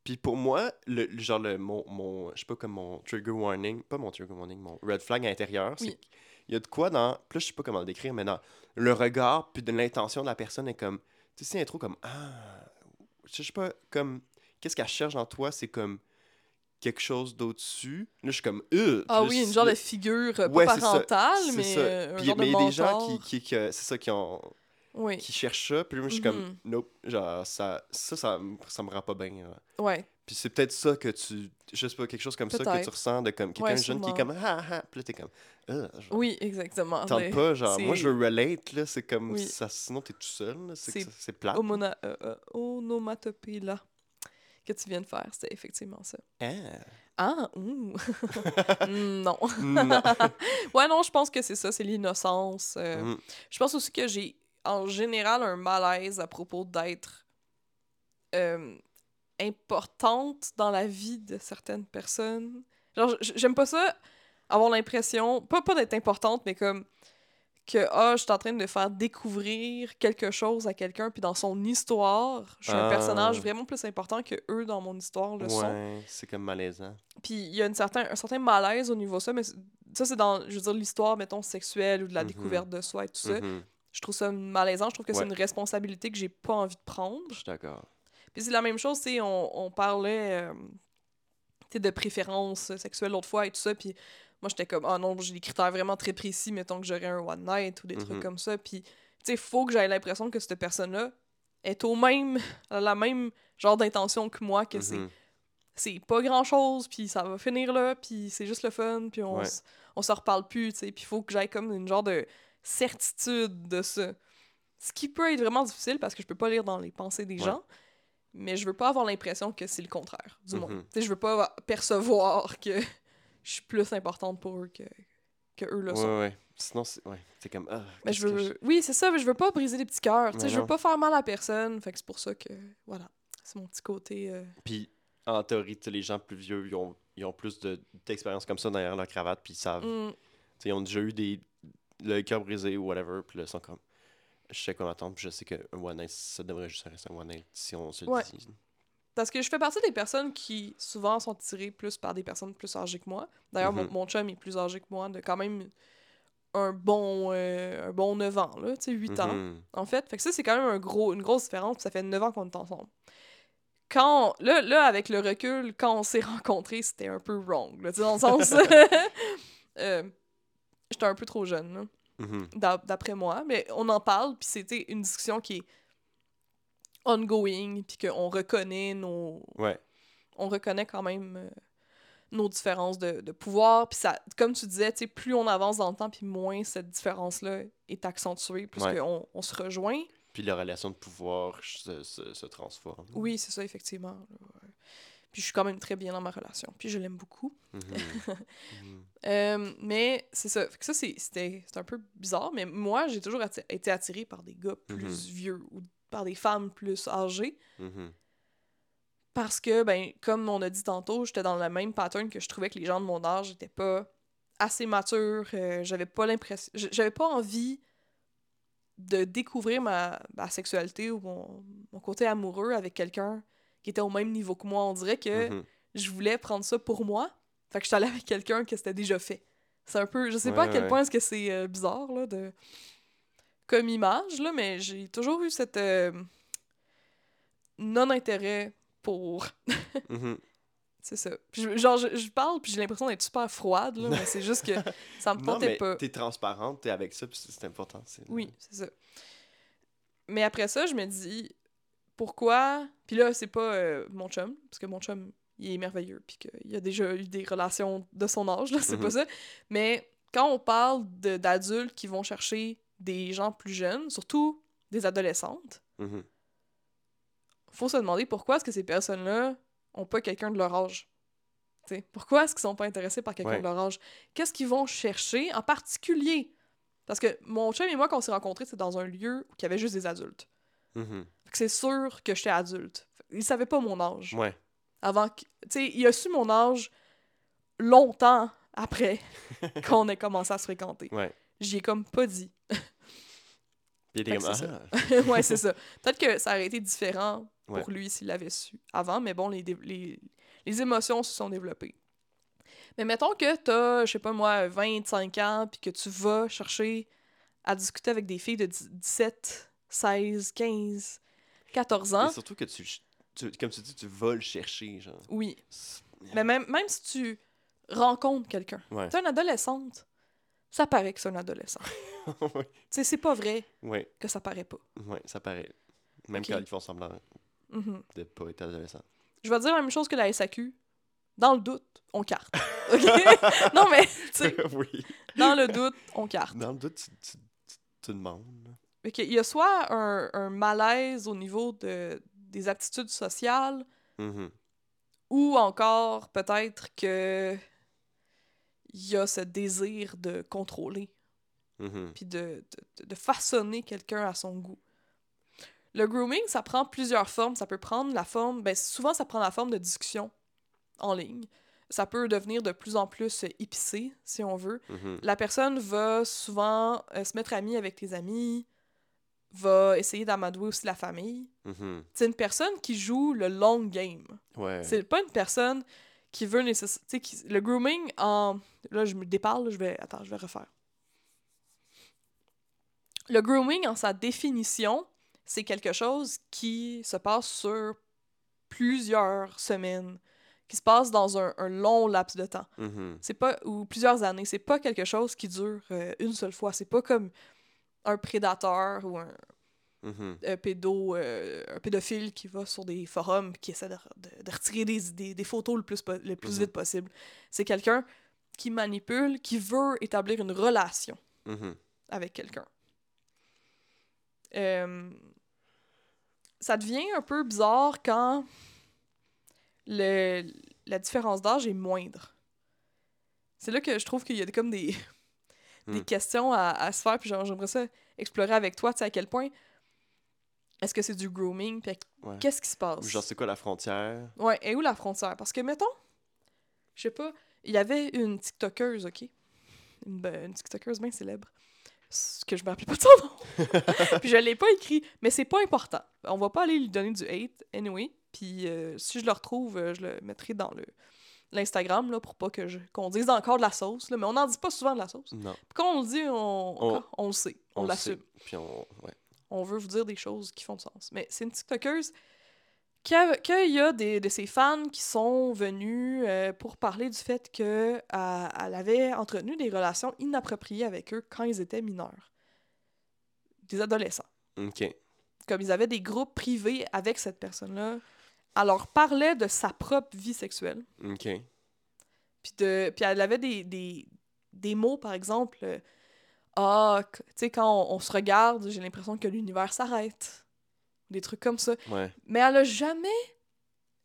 Puis pour moi, le, le- genre, le, mon, mon, je sais pas, comme mon trigger warning, pas mon trigger warning, mon red flag à l'intérieur, c'est qu'il y a de quoi dans, plus je sais pas comment le décrire, mais dans le regard, puis de l'intention de la personne est comme, tu sais, c'est un trop comme, ah, je sais pas, comme, qu'est-ce qu'elle cherche dans toi, c'est comme quelque chose d'au-dessus? Là, je suis comme, euh. Ah oui, une genre de figure euh, pas Ouais, ça, parentale, c'est mais ça. euh, un Puis- genre mais de il y a des gens qui, qui, qui, euh, c'est ça, qui ont, Oui, qui cherchent ça, puis moi, je suis comme, Mhm. nope, genre, ça, ça, ça, me- ça me rend pas bien. là. ouais. Puis c'est peut-être ça que tu, je sais pas, quelque chose comme ça que tu ressens de comme quelqu'un Ouais, jeune qui est comme, ah, ah, puis là, t'es comme, genre, Oui, exactement. tente Les- pas, genre, moi, je veux relate, là, c'est comme, Oui. ça, sinon, t'es tout seul, c'est ça- plate. Euh, euh, onomatopée, là, que tu viens de faire, c'était effectivement ça. Ah. Ah, ouh. Mm, non. Non. ouais, non, je pense que c'est ça, c'est l'innocence. euh, Mhm. Je pense aussi que j'ai, en général, un malaise à propos d'être euh, importante dans la vie de certaines personnes. Genre, j'aime pas ça, avoir l'impression, pas, pas d'être importante, mais comme que, ah, je suis en train de faire découvrir quelque chose à quelqu'un, puis dans son histoire, je suis un Ah. personnage vraiment plus important que eux dans mon histoire le sont. Ouais, c'est comme malaisant. Puis il y a une certain, un certain malaise au niveau de ça, mais ça, c'est dans, je veux dire, l'histoire, mettons, sexuelle ou de la Mhm. découverte de soi et tout ça. Mhm. Je trouve ça malaisant. Je trouve que c'est une responsabilité que j'ai pas envie de prendre. Je suis d'accord. Puis c'est la même chose, tu on, on parlait euh, de préférences sexuelles l'autre fois et tout ça, puis moi, j'étais comme, ah non, j'ai des critères vraiment très précis, mettons que j'aurais un one night ou des Mhm. trucs comme ça, puis tu sais, faut que j'aie l'impression que cette personne-là est au même, a la même genre d'intention que moi, que c'est Mhm. c'est pas grand chose, puis ça va finir là, puis c'est juste le fun, puis on, Ouais. on se reparle plus, tu sais, puis il faut que j'aille comme une genre de certitude de ça. Ce qui peut être vraiment difficile parce que je peux pas lire dans les pensées des Ouais. gens, mais je veux pas avoir l'impression que c'est le contraire, du moins. Mhm. Tu sais, je veux pas percevoir que je suis plus importante pour eux que, que eux le Ouais, sont. ouais. Sinon, c'est ouais, c'est comme, ah, Mais je que veux... Oui, c'est ça, mais je veux pas briser des petits cœurs, tu sais, Mais je veux pas faire mal à personne, fait que c'est pour ça que, voilà, c'est mon petit côté... euh, Puis, en théorie, les gens plus vieux, ils ont, ils ont plus de- d'expérience comme ça derrière leur cravate, puis ils savent. mm, Tu sais, ils ont déjà eu des, le cœur brisé ou whatever, puis là, ils sont comme. Je sais quoi m'attendre, puis je sais qu'un one night, ça devrait juste rester un one night si on se le Ouais. dit. Parce que je fais partie des personnes qui souvent sont tirées plus par des personnes plus âgées que moi. D'ailleurs, mon, Mhm. mon chum est plus âgé que moi de quand même un bon, euh, un bon 9 ans, là, tu sais, 8 ans, Mhm. en fait. Fait que ça, c'est quand même un gros, une grosse différence, puis ça fait 9 ans qu'on est ensemble. Quand, là, là, avec le recul, quand on s'est rencontrés, c'était un peu wrong, là, tu sais, dans le sens... euh, J'étais un peu trop jeune, là. Mhm. d'a- d'après moi. Mais on en parle, puis c'était une discussion qui est ongoing, puis qu'on reconnaît nos... Ouais. On reconnaît quand même euh, nos différences de, de pouvoir. Puis ça, comme tu disais, plus on avance dans le temps, puis moins cette différence-là est accentuée, plus Ouais. qu'on on se rejoint. Puis la relation de pouvoir se, se, se transforme. Oui, c'est ça, effectivement. Ouais. Puis je suis quand même très bien dans ma relation, puis je l'aime beaucoup. Mhm. Mhm. Euh, mais c'est ça. Fait que ça, c'est- un peu bizarre, mais moi, j'ai toujours atti- été attirée par des gars plus vieux ou par des femmes plus âgées. Mhm. Parce que, ben, comme on a dit tantôt, j'étais dans le même pattern que je trouvais que les gens de mon âge n'étaient pas assez matures. euh, j'avais pas l'impression. J'avais pas envie de découvrir ma, ma sexualité ou mon, mon côté amoureux avec quelqu'un qui était au même niveau que moi. On dirait que Mhm. je voulais prendre ça pour moi. Fait que je suis allée avec quelqu'un que c'était déjà fait. C'est un peu. Je sais pas à quel ouais. point est-ce que c'est euh, bizarre, là, de. Comme image, là, mais j'ai toujours eu cette. euh, non-intérêt pour. Mhm. C'est ça. Puis je- genre, je, je parle, puis j'ai l'impression d'être super froide, là, mais c'est juste que ça me Non, tentait mais pas. t'es transparente, t'es avec ça, puis c'est important. Oui, c'est ça. Mais après ça, je me dis, pourquoi... Puis là, c'est pas euh, mon chum, parce que mon chum, il est merveilleux, puis qu'il a déjà eu des relations de son âge, là, c'est pas Mhm. ça. Mais quand on parle d'adultes qui vont chercher des gens plus jeunes, surtout des adolescentes, Mhm. faut se demander pourquoi est-ce que ces personnes-là ont pas quelqu'un de leur âge? T'sais, pourquoi est-ce qu'ils sont pas intéressés par quelqu'un Ouais. de leur âge? Qu'est-ce qu'ils vont chercher en particulier? Parce que mon chum et moi, quand on s'est rencontrés, c'est dans un lieu où il y avait juste des adultes. Mhm. C'est sûr que j'étais adulte. Il savait pas mon âge. Ouais. Avant que. Il a su mon âge longtemps après qu'on ait commencé à se fréquenter. Ouais. J'y ai comme pas dit. Puis il c'est ah, ouais, c'est ça. Peut-être que ça aurait été différent pour Ouais. lui s'il l'avait su avant, mais bon, les, les, les émotions se sont développées. Mais mettons que t'as, je sais pas moi, 25 ans, puis que tu vas chercher à discuter avec des filles de 10 17, 16, 15, 14 ans. Et surtout que tu, tu- comme tu dis, tu vas le chercher, genre. Oui. Mais même, même si tu rencontres quelqu'un, Ouais. t'es une adolescente, ça paraît que c'est un adolescent. sais, c'est pas vrai que ça paraît pas. Ouais, ça paraît. Même Ok. quand ils font semblant Mhm. de pas être adolescent. Je vais dire la même chose que la SAQ. Dans le doute, on carte. OK? non, mais, tu sais, oui. dans le doute, on carte. Dans le doute, tu, tu, tu, tu demandes. que Il y a soit un, un malaise au niveau de, des aptitudes sociales, Mhm. ou encore peut-être que il y a ce désir de contrôler, Mhm. puis de, de, de façonner quelqu'un à son goût. Le grooming, ça prend plusieurs formes. Ça peut prendre la forme, ben souvent ça prend la forme de discussion en ligne. Ça peut devenir de plus en plus épicé, si on veut. Mhm. La personne va souvent euh, se mettre amie avec les amis, va essayer d'amadouer aussi la famille. Mhm. C'est une personne qui joue le long game. Ouais. C'est pas une personne qui veut nécessairement... Le grooming, en... Là, je me déparle, je vais... Attends, je vais refaire. Le grooming, en sa définition, c'est quelque chose qui se passe sur plusieurs semaines, qui se passe dans un, un long laps de temps. Mhm. C'est pas ou plusieurs années, c'est pas quelque chose qui dure euh, une seule fois, c'est pas comme un prédateur ou un, Mhm. un pédo euh, un pédophile qui va sur des forums qui essaie de, de- de retirer des, des, des photos le plus po- le plus Mhm. vite possible. C'est quelqu'un qui manipule, qui veut établir une relation Mhm. avec quelqu'un. Euh, ça devient un peu bizarre quand le, la différence d'âge est moindre. C'est là que je trouve qu'il y a comme des, des Mm. questions à, à se faire, puis j'aimerais ça explorer avec toi, tu sais, à quel point est-ce que c'est du grooming, Ouais. qu'est-ce qui se passe? Genre, c'est quoi la frontière? Ouais, et où la frontière? Parce que, mettons, je sais pas, il y avait une TikTokeuse, OK? Une, ben, une TikTokeuse bien célèbre. Que je me rappelle pas de son nom. puis je l'ai pas écrit, mais c'est pas important. On va pas aller lui donner du hate, anyway. Puis euh, si je le retrouve, euh, je le mettrai dans le l'Instagram, là, pour pas que je qu'on dise encore de la sauce, là. Mais on n'en dit pas souvent de la sauce. Non. Puis quand on le dit, on, On- on, le sait. On, le l'assume. Puis on. Ouais. On veut vous dire des choses qui font du sens. Mais c'est une TikTokeuse qu'il qu'il y a des, de ses fans qui sont venus euh, pour parler du fait qu'elle elle avait entretenu des relations inappropriées avec eux quand ils étaient mineurs. Des adolescents. Ok. Comme ils avaient des groupes privés avec cette personne-là. Elle leur parlait de sa propre vie sexuelle. Ok. Puis, de, puis elle avait des, des, des mots, par exemple. Ah, tu sais, quand on, on se regarde, j'ai l'impression que l'univers s'arrête. Des trucs comme ça. Ouais. Mais elle a jamais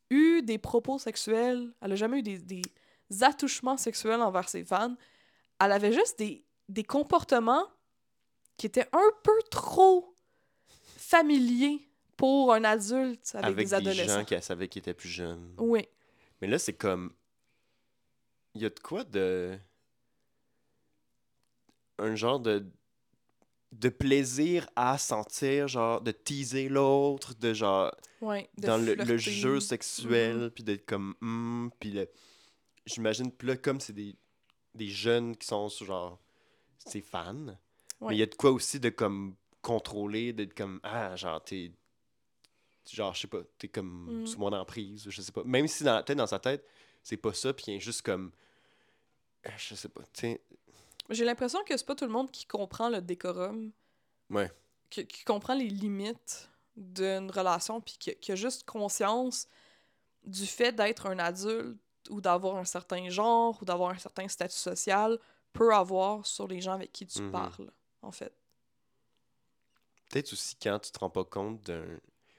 eu des propos sexuels. Elle a jamais eu des, des attouchements sexuels envers ses fans. Elle avait juste des, des comportements qui étaient un peu trop familiers pour un adulte avec, Avec, des des, adolescents. gens qu'elle savait qui étaient plus jeunes. Oui. Mais là, c'est comme. Il y a de quoi de. Un genre de. De plaisir à sentir, genre, de teaser l'autre, de genre. Ouais, de dans le, jeu sexuel, puis d'être comme. hum, puis le. J'imagine, puis là, comme c'est des, des jeunes qui sont genre. C'est fans. Mais il y a de quoi aussi de comme contrôler, d'être comme. Ah, genre, t'es. Genre, je sais pas, t'es comme Mm. sous mon emprise, je sais pas. Même si dans, peut-être dans sa tête, c'est pas ça, puis il juste comme. euh, Je sais pas, tu. J'ai l'impression que c'est pas tout le monde qui comprend le décorum, Ouais. qui, qui comprend les limites d'une relation, puis qui, qui a juste conscience du fait d'être un adulte ou d'avoir un certain genre ou d'avoir un certain statut social peut avoir sur les gens avec qui tu Mhm. parles, en fait. Peut-être aussi quand tu te rends pas compte d'un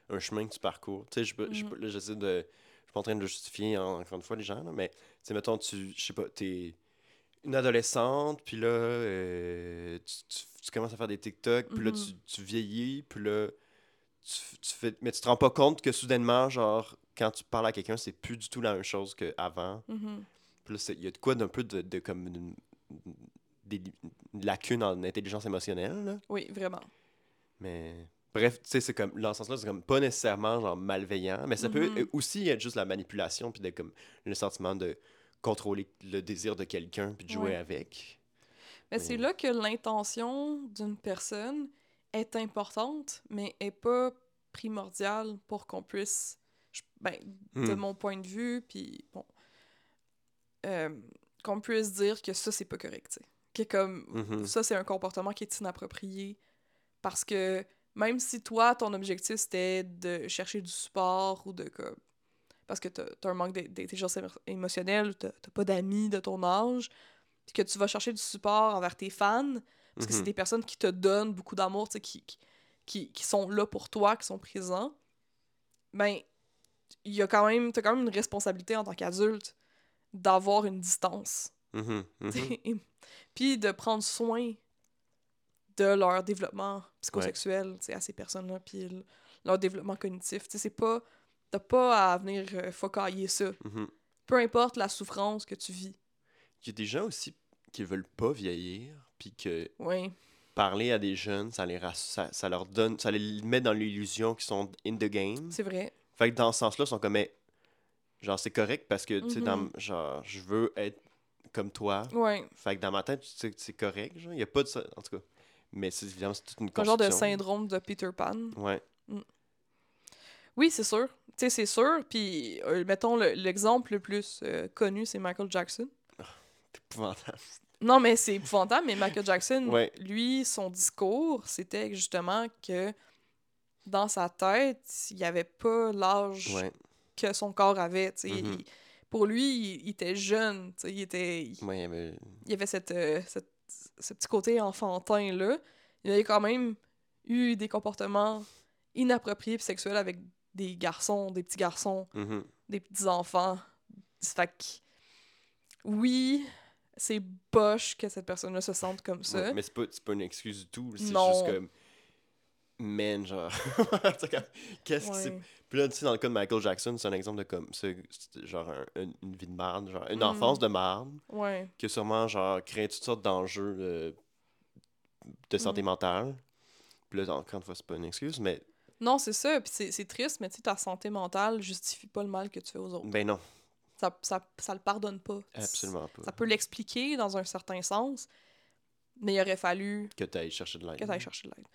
un chemin que tu parcours. Tu sais, je, je, Mhm. là, j'essaie de. Je suis pas en train de le justifier en- encore une fois, les gens, là, mais tu sais, mettons, tu. Je sais pas, t'es une adolescente, puis là, euh, tu, tu- tu commences à faire des TikTok, puis là, Mhm. tu, tu vieillis, puis là, tu, tu fais. Mais tu te rends pas compte que soudainement, genre, quand tu parles à quelqu'un, c'est plus du tout la même chose qu'avant. Mhm. Puis là, c'est- il y a de quoi d'un peu de, de comme. une- des une lacune en intelligence émotionnelle, là. Oui, vraiment. Mais bref, tu sais, c'est comme, dans ce sens-là, c'est comme pas nécessairement genre malveillant, mais ça peut Mhm. aussi être juste la manipulation, puis de comme le sentiment de contrôler le désir de quelqu'un, puis de jouer Ouais. avec. Mais c'est là que l'intention d'une personne est importante, mais est pas primordiale pour qu'on puisse, je- ben, de Hmm. mon point de vue, puis bon, euh, qu'on puisse dire que ça, c'est pas correct. Que comme, Mhm. ça, c'est un comportement qui est inapproprié, parce que même si toi, ton objectif, c'était de chercher du support ou de comme... Parce que t'as as un manque d'in- d'intelligence émo- émotionnelle, t'as pas d'amis de ton âge, puis que tu vas chercher du support envers tes fans, parce que c'est Mhm. des personnes qui te donnent beaucoup d'amour, qui, qui, qui, sont là pour toi, qui sont présents, ben, il y a quand même, t'as quand même une responsabilité en tant qu'adulte d'avoir une distance, Mhm. Mhm. sais, et- puis de prendre soin de leur développement psychosexuel, tu sais, à ces personnes-là, puis leur développement cognitif, c'est pas, t'as pas à venir euh, focailler ça, Mhm. peu importe la souffrance que tu vis, Il y a des gens aussi qui veulent pas vieillir, puis que oui, parler à des jeunes, ça, les ça, ça leur donne, ça les met dans l'illusion qu'ils sont in the game. c'est vrai, Fait que dans ce sens-là, ils sont comme, mais, genre, c'est correct parce que, tu sais, dans- Mhm. genre, je veux être comme toi. ouais, Fait que dans ma tête, c'est correct, genre, il y a pas de ça, en tout cas. Mais c'est évidemment, c'est toute une un genre de syndrome de Peter Pan, Ouais. Oui, c'est sûr. Tu sais, c'est sûr. Puis, euh, mettons, le- l'exemple le plus euh, connu, c'est Michael Jackson. C'est épouvantable. Non, mais c'est épouvantable, mais Michael Jackson, Ouais. lui, son discours, c'était justement que dans sa tête, il n'y avait pas l'âge Ouais. que son corps avait. tu sais. Mhm. Il- pour lui, il, il était jeune. tu sais, Il, était, il, Ouais, avait cette, euh, cette- ce petit côté enfantin-là. Il avait quand même eu des comportements inappropriés et sexuels avec des garçons, des petits garçons Mhm. des petits enfants. Fait que, oui, c'est boche que cette personne-là se sente comme ça. Ouais, mais c'est pas, c'est pas une excuse du tout. C'est juste comme. Man, genre. C'est Qu'est-ce qui s'est. Ouais. Puis là, tu sais, dans le cas de Michael Jackson, c'est un exemple de comme. C'est c'est genre un- un- une vie de marde, genre une Mhm. enfance de marde, Ouais. qui a sûrement, genre, créé toutes sortes d'enjeux euh, de santé Mhm. mentale. Puis là, encore une fois, c'est pas une excuse, mais Non, c'est ça. Puis c'est c'est triste, mais tu sais, ta santé mentale justifie pas le mal que tu fais aux autres. ben non, Ça, ça, ça le pardonne pas. absolument pas. Ça peut l'expliquer dans un certain sens, mais il aurait fallu Que tu ailles chercher de l'aide. que tu ailles chercher de l'aide.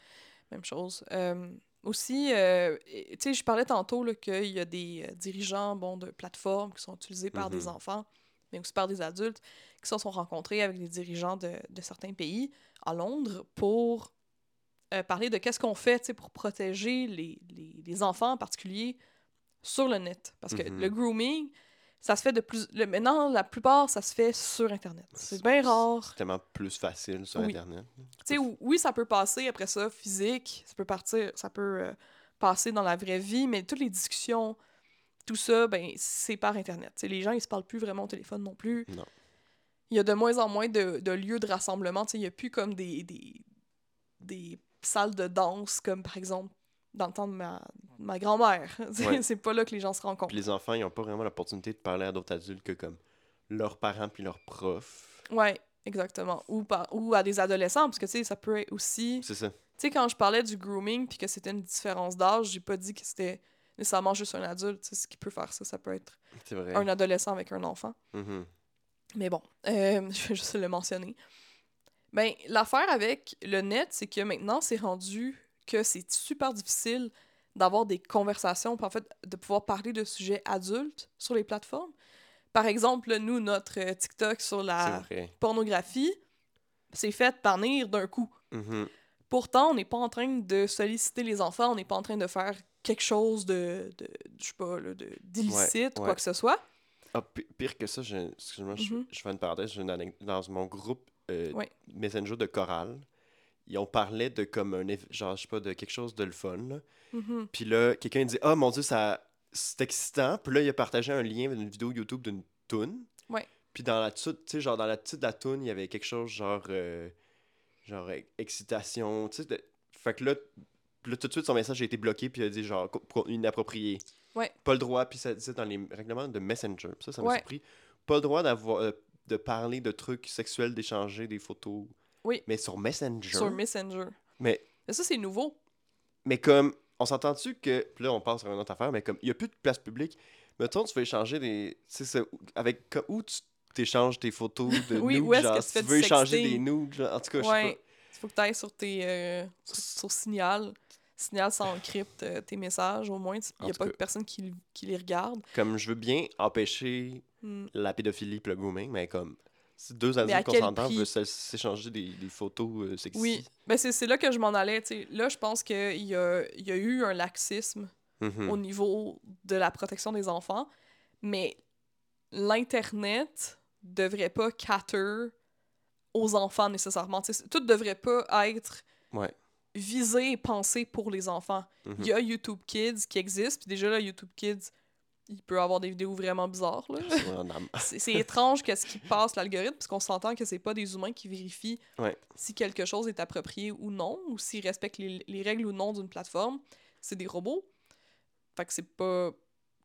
Même chose. Euh, aussi, euh, tu sais, je parlais tantôt qu'il y a des euh, dirigeants bon, de plateformes qui sont utilisés par des Mhm. enfants, mais aussi par des adultes, qui se sont rencontrés avec des dirigeants de, de certains pays à Londres pour euh, parler de qu'est-ce qu'on fait pour protéger les, les, les enfants en particulier sur le net. Parce que Mhm. le grooming, ça se fait de plus. Le, maintenant, la plupart, ça se fait sur Internet. C'est bien rare. C'est tellement plus facile sur Oui. Internet. Oui, ça peut passer après ça, physique, ça peut partir, ça peut euh, passer dans la vraie vie, mais toutes les discussions, tout ça, ben, c'est par Internet. Tu sais, les gens, ils se parlent plus vraiment au téléphone non plus. Non. Il y a de moins en moins de, de lieux de rassemblement. Tu sais, il n'y a plus comme des, des, des salles de danse, comme par exemple dans le temps de ma, ma grand-mère. Ouais. C'est pas là que les gens se rencontrent. Puis les enfants, ils n'ont pas vraiment l'opportunité de parler à d'autres adultes que comme leurs parents puis leurs profs. Ouais, exactement. Ou, par, ou à des adolescents, parce que tu sais, ça peut être aussi. C'est ça. Tu sais, quand je parlais du grooming puis que c'était une différence d'âge, j'ai pas dit que c'était nécessairement juste un adulte. Tu sais, ce qui peut faire ça, ça peut être C'est vrai. un adolescent avec un enfant. Mhm. Mais bon, euh, je vais juste le mentionner. Ben, l'affaire avec le net, c'est que maintenant, c'est rendu que c'est super difficile d'avoir des conversations, en fait, de pouvoir parler de sujets adultes sur les plateformes. Par exemple, nous, notre TikTok sur la pornographie, c'est fait bannir d'un coup. Mhm. Pourtant, on n'est pas en train de solliciter les enfants, on n'est pas en train de faire quelque chose de, de je sais pas, d'illicite, Ouais, quoi ouais. que ce soit. Ah, pi- pire que ça, je, excuse-moi, je- Mhm. je, fais une parenthèse, j'ai une anecdote. Dans mon groupe euh. Messenger de chorale, ils ont parlé de comme un genre, je sais pas, de quelque chose de le fun. là. Mhm. Puis là, quelqu'un dit Ah mon dieu, ça c'est excitant. Puis là, il a partagé un lien d'une vidéo YouTube d'une toune. Ouais. Puis dans la tu sais, genre dans la titre de la toune, il y avait quelque chose genre euh, genre excitation, tu sais. de- Fait que là, là, tout de suite, son message a été bloqué, puis il a dit genre inapproprié. Ouais. Pas le droit, puis ça disait dans les règlements de Messenger. Puis ça, ça m'a Ouais. surpris. Pas le droit d'avoir euh, de parler de trucs sexuels, d'échanger des photos. Oui. Mais sur Messenger. Sur Messenger. Mais Mais ça, c'est nouveau. mais comme, on s'entend-tu que. Puis là, on passe sur une autre affaire, mais comme, il n'y a plus de place publique. Mettons, tu veux échanger des. Tu sais, avec. Où tu t'échanges tes photos de Oui, nudes, où est-ce genre, que tu si tu veux échanger des nudes, genre, en tout cas, je sais Ouais. Il faut que tu ailles sur tes. euh, sur, sur Signal. Signal, ça encrypte euh, tes messages, au moins. Il n'y a pas cas. de personne qui, qui les regarde. pas. Comme, je veux bien empêcher Hmm. la pédophilie et le grooming, mais comme. Deux adultes consentants veulent s'échanger des, des photos euh, sexy. Oui, mais c'est c'est là que je m'en allais. Là, je pense qu'il y a, il y a eu un laxisme Mhm. au niveau de la protection des enfants, mais l'Internet devrait pas cater aux enfants nécessairement. Tu sais, tout devrait pas être Ouais. visé et pensé pour les enfants. Mhm. Il y a YouTube Kids qui existe, puis déjà là, YouTube Kids, il peut avoir des vidéos vraiment bizarres. Là. C'est étrange qu'est-ce qui passe l'algorithme, parce qu'on s'entend que c'est pas des humains qui vérifient Ouais. si quelque chose est approprié ou non, ou s'ils respectent les, les règles ou non d'une plateforme. C'est des robots. Fait que c'est pas.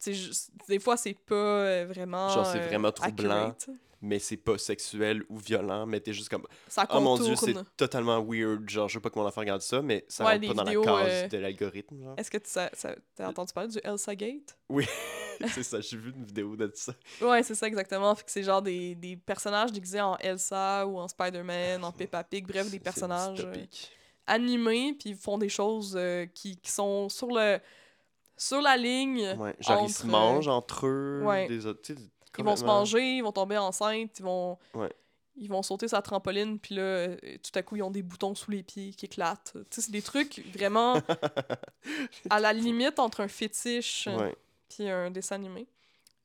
je- Des fois, c'est pas euh, vraiment. Genre, c'est euh, vraiment troublant. accurate. Mais c'est pas sexuel ou violent, mais t'es juste comme. Ça Oh mon dieu, c'est totalement weird. Genre, je sais pas comment l'enfant regarde ça, mais ça Ouais, rentre pas dans vidéos, la case euh, de l'algorithme. Est-ce que tu ça, entendu parler du Elsa Gate? c'est ça, j'ai vu une vidéo de ça. Ouais, c'est ça exactement. Fait que c'est genre des, des personnages déguisés en Elsa ou en Spider-Man, en Peppa Pig, bref, des personnages euh, animés, puis ils font des choses euh, qui, qui sont sur le sur la ligne. Ouais, genre, ils se entre, mangent entre eux. ouais. Des autres, Ils vont se manger, ils vont tomber enceintes, ils vont Ouais. ils vont sauter sa trampoline, puis là, euh, tout à coup, ils ont des boutons sous les pieds qui éclatent. Tu sais, c'est des trucs vraiment à la limite entre un fétiche Ouais. puis un dessin animé.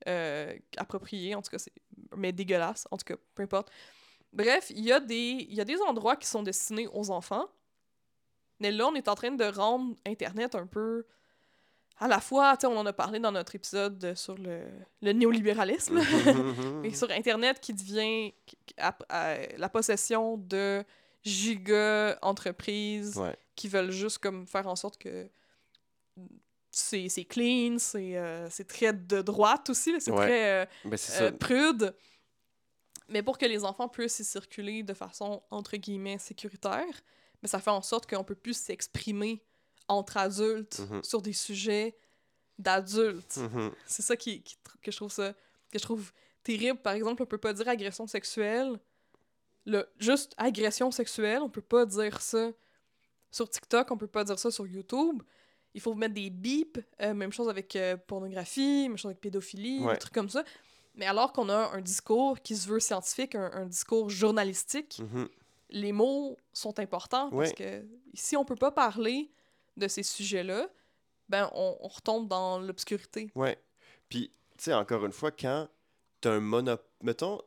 Euh, approprié, en tout cas, mais dégueulasse, en tout cas, peu importe. Bref, il y, a des- il y a des endroits qui sont destinés aux enfants, mais là, on est en train de rendre Internet un peu... À la fois, tu sais, on en a parlé dans notre épisode sur le, le néolibéralisme, et sur Internet qui devient qui- qui- à- à- la possession de giga entreprises ouais. qui veulent juste comme faire en sorte que c'est clean, c'est euh, c'est très de droite aussi, c'est Ouais. très euh, Ben, euh, prude. Mais pour que les enfants puissent y circuler de façon entre guillemets sécuritaire, mais ça fait en sorte qu'on peut plus s'exprimer entre adultes Mhm. sur des sujets d'adultes. Mhm. C'est ça qui, que je trouve ça que je trouve terrible. Par exemple, on peut pas dire agression sexuelle. Le, juste agression sexuelle, on peut pas dire ça sur TikTok, on peut pas dire ça sur YouTube. il faut mettre des bips. Euh, même chose avec euh, pornographie, même chose avec pédophilie, Ouais. des trucs comme ça. Mais alors qu'on a un discours qui se veut scientifique, un, un discours journalistique, Mhm. les mots sont importants parce Ouais. que si on peut pas parler de ces sujets-là, ben on, on retombe dans l'obscurité. Ouais. Puis, tu sais, encore une fois, quand t'as un monopole. Mettons,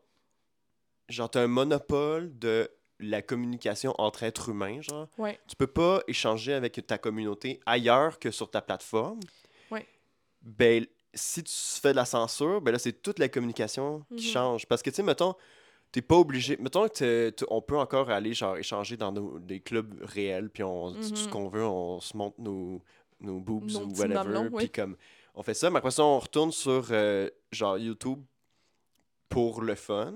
genre, t'as un monopole de la communication entre êtres humains, genre. Ouais. Tu peux pas échanger avec ta communauté ailleurs que sur ta plateforme. Ouais. Ben, si tu fais de la censure, ben là, c'est toute la communication qui Mhm. change. Parce que, tu sais, mettons, t'es pas obligé. Mettons que on peut encore aller, genre, échanger dans nos, des clubs réels, puis on dit tout ce Mhm. qu'on veut, on se montre nos, nos boobs Nos ou whatever. Puis oui. comme, on fait ça, mais après ça, on retourne sur, euh, genre, YouTube pour le fun.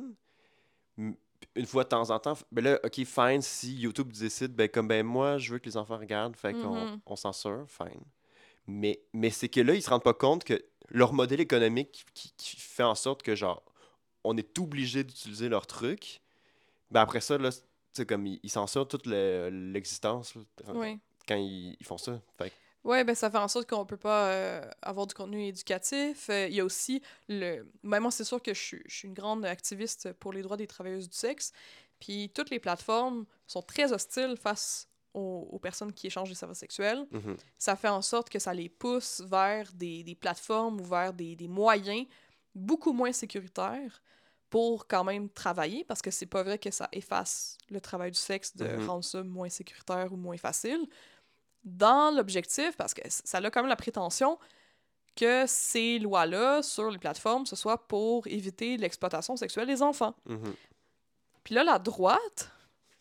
Une fois de temps en temps, ben là, ok, fine, si YouTube décide, ben comme, ben moi, je veux que les enfants regardent, fait qu'on Mhm. on censure, fine. Mais, mais c'est que là, ils se rendent pas compte que leur modèle économique qui, qui fait en sorte que, genre, on est obligé d'utiliser leur truc, ben après ça, là, sais, comme, ils, ils censurent toute le- l'existence Oui. quand ils, ils font ça. Fait que- Ouais, ben ça fait en sorte qu'on peut pas euh, avoir du contenu éducatif. Euh, Il y a aussi le. Ben, moi, c'est sûr que je suis, je suis une grande activiste pour les droits des travailleuses du sexe. Puis toutes les plateformes sont très hostiles face aux, aux personnes qui échangent des services sexuels. Mhm. Ça fait en sorte que ça les pousse vers des, des plateformes ou vers des, des moyens beaucoup moins sécuritaires pour quand même travailler, parce que c'est pas vrai que ça efface le travail du sexe de Mhm. rendre ça moins sécuritaire ou moins facile. Dans l'objectif, parce que ça a quand même la prétention que ces lois-là sur les plateformes, ce soit pour éviter l'exploitation sexuelle des enfants. Mhm. Puis là, la droite,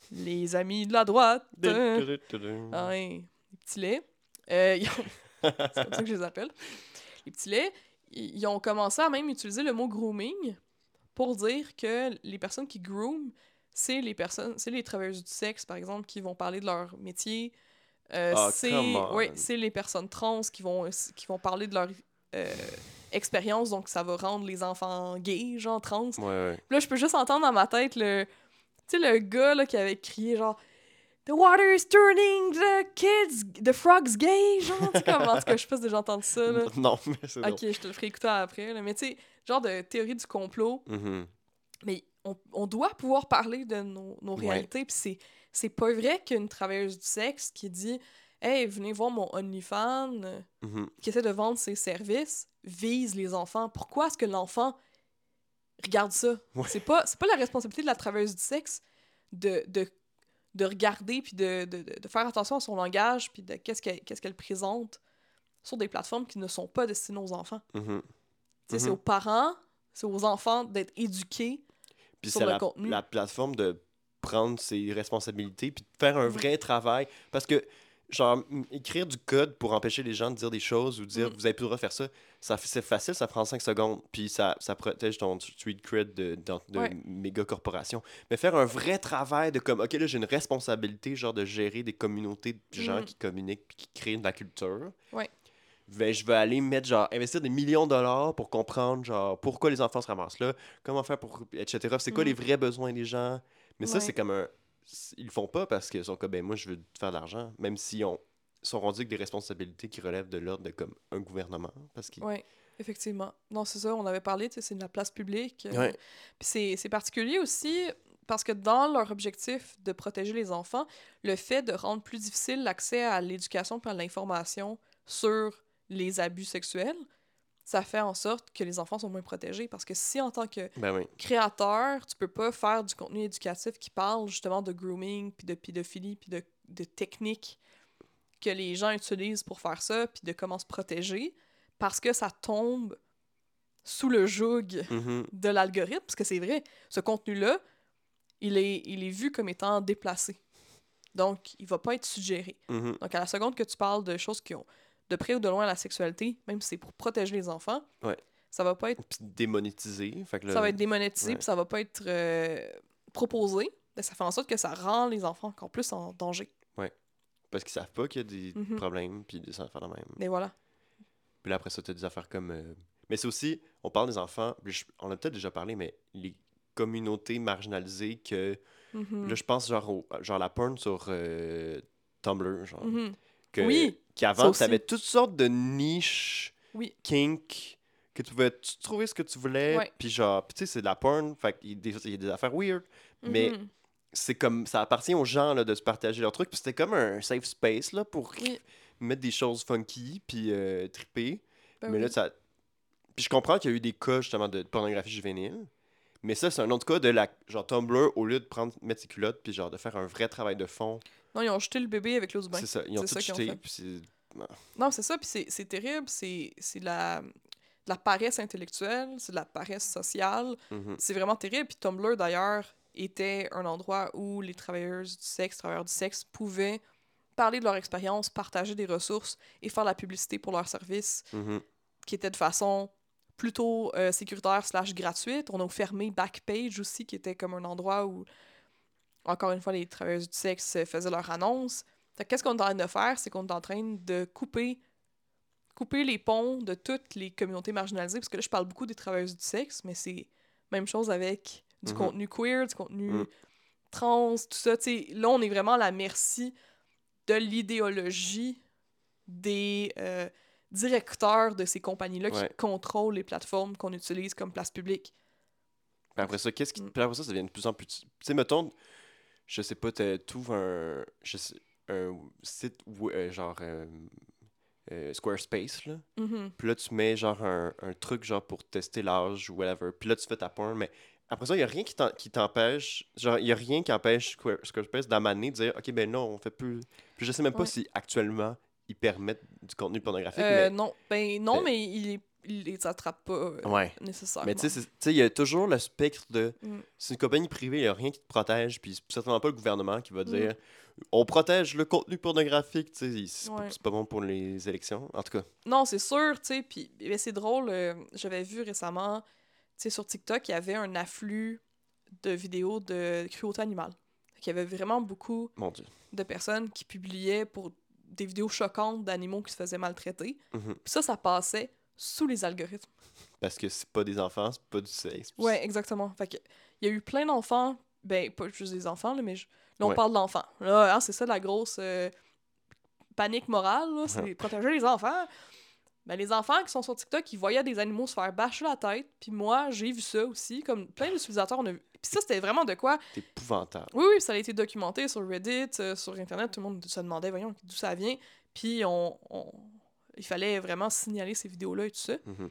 les amis de la droite, euh, ah les petits laits. Euh, ont- C'est comme ça que je les appelle. Les petits laits, ils ont commencé à même utiliser le mot grooming pour dire que les personnes qui groom, c'est les personnes, c'est les travailleuses du sexe, par exemple, qui vont parler de leur métier. Euh, Ah, c'est ouais, les personnes trans qui vont, qui vont parler de leur euh, expérience, donc ça va rendre les enfants gays, genre trans. Ouais, ouais. Puis là, je peux juste entendre dans ma tête le. Tu sais, le gars là, qui avait crié genre. The water is turning the kids, the frogs gay, genre. Tu sais, comme, en tout cas, je sais pas si j'ai déjà entendu ça, là. Non, mais c'est drôle. Ok, je te le ferai écouter après, là. Mais tu sais, genre de théorie du complot. Mhm. Mais on, on doit pouvoir parler de nos, réalités. Puis c'est, pas vrai qu'une travailleuse du sexe qui dit Hey, venez voir mon OnlyFans, Mhm. qui essaie de vendre ses services, vise les enfants. Pourquoi est-ce que l'enfant regarde ça? Ouais. C'est pas, la responsabilité de la travailleuse du sexe de, de, de regarder puis de, de, de- de faire attention à son langage puis de qu'est-ce qu'elle, présente sur des plateformes qui ne sont pas destinées aux enfants. Mhm. C'est Mhm. aux parents, c'est aux enfants d'être éduqués. Puis sur le la, contenu. la plateforme de prendre ses responsabilités puis de faire un vrai travail. Parce que, genre, écrire du code pour empêcher les gens de dire des choses ou dire Mhm. vous avez plus le droit de faire ça, ça c'est facile, ça prend 5 secondes. Puis ça, ça protège ton street cred de, de, de Ouais. méga corporations. Mais faire un vrai travail de comme, ok, là, j'ai une responsabilité, genre, de gérer des communautés de gens Mhm. qui communiquent puis qui créent de la culture. Ouais. Ben, je vais aller mettre, genre, investir des millions de dollars pour comprendre, genre, pourquoi les enfants se ramassent là, comment faire pour. etc. C'est quoi Mhm. les vrais besoins des gens? Mais ça, Ouais. c'est comme un. Ils le font pas parce qu'ils sont comme, ben, moi, je veux faire de l'argent, même si on sont rendus avec des responsabilités qui relèvent de l'ordre de comme un gouvernement. Parce qu'ils. Oui, effectivement. Non, c'est ça, on avait parlé, c'est de la place publique. euh, Ouais. Puis c'est- c'est particulier aussi parce que dans leur objectif de protéger les enfants, le fait de rendre plus difficile l'accès à l'éducation et à l'information sur les abus sexuels, ça fait en sorte que les enfants sont moins protégés. Parce que si en tant que Ben oui. créateur, tu peux pas faire du contenu éducatif qui parle justement de grooming, puis de pédophilie, puis de, de techniques que les gens utilisent pour faire ça, puis de comment se protéger, parce que ça tombe sous le joug Mhm. de l'algorithme, parce que c'est vrai, ce contenu-là, il est, il est vu comme étant déplacé. Donc, il va pas être suggéré. Mhm. Donc, à la seconde que tu parles de choses qui ont de près ou de loin la sexualité, même si c'est pour protéger les enfants, Ouais. ça va pas être Puis démonétisé. Fait que là, ça va être démonétisé, ouais. puis ça va pas être euh, proposé. Ça fait en sorte que ça rend les enfants encore plus en danger. Parce qu'ils savent pas qu'il y a des Mhm. problèmes, puis des affaires de même. Mais voilà. Puis là, après ça, tu as des affaires comme. euh, Mais c'est aussi, on parle des enfants, puis je- on a peut-être déjà parlé, mais les communautés marginalisées que. Mhm. Là, je pense genre, au... genre la porn sur euh, Tumblr, genre. Mhm. Que, Oui, qu'avant, tu avais toutes sortes de niches Oui. kink que tu pouvais trouver ce que tu voulais. Puis genre, tu sais, c'est de la porn, fait qu'il y a des, il y a des affaires weird. Mais Mhm. c'est comme, ça appartient aux gens là, de se partager leurs trucs. Puis c'était comme un safe space là, pour Oui. mettre des choses funky, puis euh, triper. Ben mais là, ça. Puis je comprends qu'il y a eu des cas justement de pornographie juvénile. Mais ça, c'est un autre cas de la. Genre Tumblr, au lieu de prendre, mettre ses culottes, puis genre de faire un vrai travail de fond. Non, ils ont jeté le bébé avec l'eau du bain. c'est ça. Ils ont tout jeté. c'est. Non, c'est ça, puis c'est- terrible, c'est la, la paresse intellectuelle, c'est de la paresse sociale, Mhm. c'est vraiment terrible. Puis Tumblr, d'ailleurs, était un endroit où les travailleuses du sexe, travailleurs du sexe, pouvaient parler de leur expérience, partager des ressources et faire la publicité pour leurs services, Mhm. qui était de façon plutôt euh, sécuritaire slash gratuite. On a fermé Backpage aussi, qui était comme un endroit où, encore une fois, les travailleuses du sexe euh, faisaient leur annonce. Qu'est-ce qu'on est en train de faire? C'est qu'on est en train de couper, couper les ponts de toutes les communautés marginalisées, parce que là, je parle beaucoup des travailleuses du sexe, mais c'est même chose avec du Mhm. contenu queer, du contenu Mhm. trans, tout ça. là, on est vraiment à la merci de l'idéologie des euh, directeurs de ces compagnies-là Ouais. qui contrôlent les plateformes qu'on utilise comme place publique. Puis après ça, qu'est-ce qui. Mm. Puis après ça, ça devient de plus en plus. Tu sais, mettons, je sais pas, tu trouves un. Je sais, un site ou euh, genre. euh, euh, Squarespace, là. Mhm. Puis là, tu mets genre un, un truc genre pour tester l'âge ou whatever. Puis là, tu fais ta porn. Mais après ça, il n'y a rien qui t'empêche. Genre, il n'y a rien qui empêche Square- Squarespace d'amener, de dire, OK, ben non, on fait plus. Puis je sais même pas si actuellement ils permettent du contenu pornographique. Euh, mais... Non, ben non, Euh, mais il, est- il les attrape pas euh, Ouais. nécessairement. Mais tu sais, il y a toujours le spectre de. Mm. C'est une compagnie privée, il n'y a rien qui te protège, puis c'est certainement pas le gouvernement qui va Mm. dire on protège le contenu pornographique, tu sais, c'est pas- Ouais. c'est pas bon pour les élections. En tout cas, Non, c'est sûr, tu sais, puis ben, c'est drôle, euh, j'avais vu récemment, tu sais, sur TikTok, il y avait un afflux de vidéos de cruauté animale. Il y avait vraiment beaucoup mon Dieu. de personnes qui publiaient pour des vidéos choquantes d'animaux qui se faisaient maltraiter. Mhm. Puis ça, ça passait sous les algorithmes. Parce que c'est pas des enfants, c'est pas du sexe. Ouais, exactement. Fait que il y a eu plein d'enfants, ben pas juste des enfants, là, mais je- là on Ouais. parle d'enfants. Là, hein, c'est ça la grosse euh, panique morale, là, c'est protéger les enfants. Ben, les enfants qui sont sur TikTok, ils voyaient des animaux se faire bâcher la tête, puis moi, j'ai vu ça aussi, comme plein d'utilisateurs, on a vu. Puis ça, c'était vraiment de quoi? C'est épouvantable. Oui, oui, ça a été documenté sur Reddit, euh, sur Internet, tout le monde se demandait, voyons, d'où ça vient. Puis on, on- il fallait vraiment signaler ces vidéos-là et tout ça. Mhm.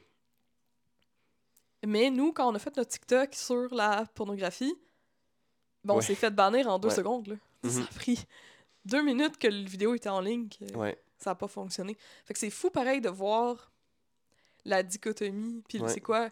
Mais nous, quand on a fait notre TikTok sur la pornographie, ben, on Ouais. s'est fait bannir en deux Ouais. secondes. Là. Ça Mhm. a pris deux minutes que la vidéo était en ligne, que Ouais. Ça n'a pas fonctionné. Fait que c'est fou pareil de voir la dichotomie, puis Ouais. c'est quoi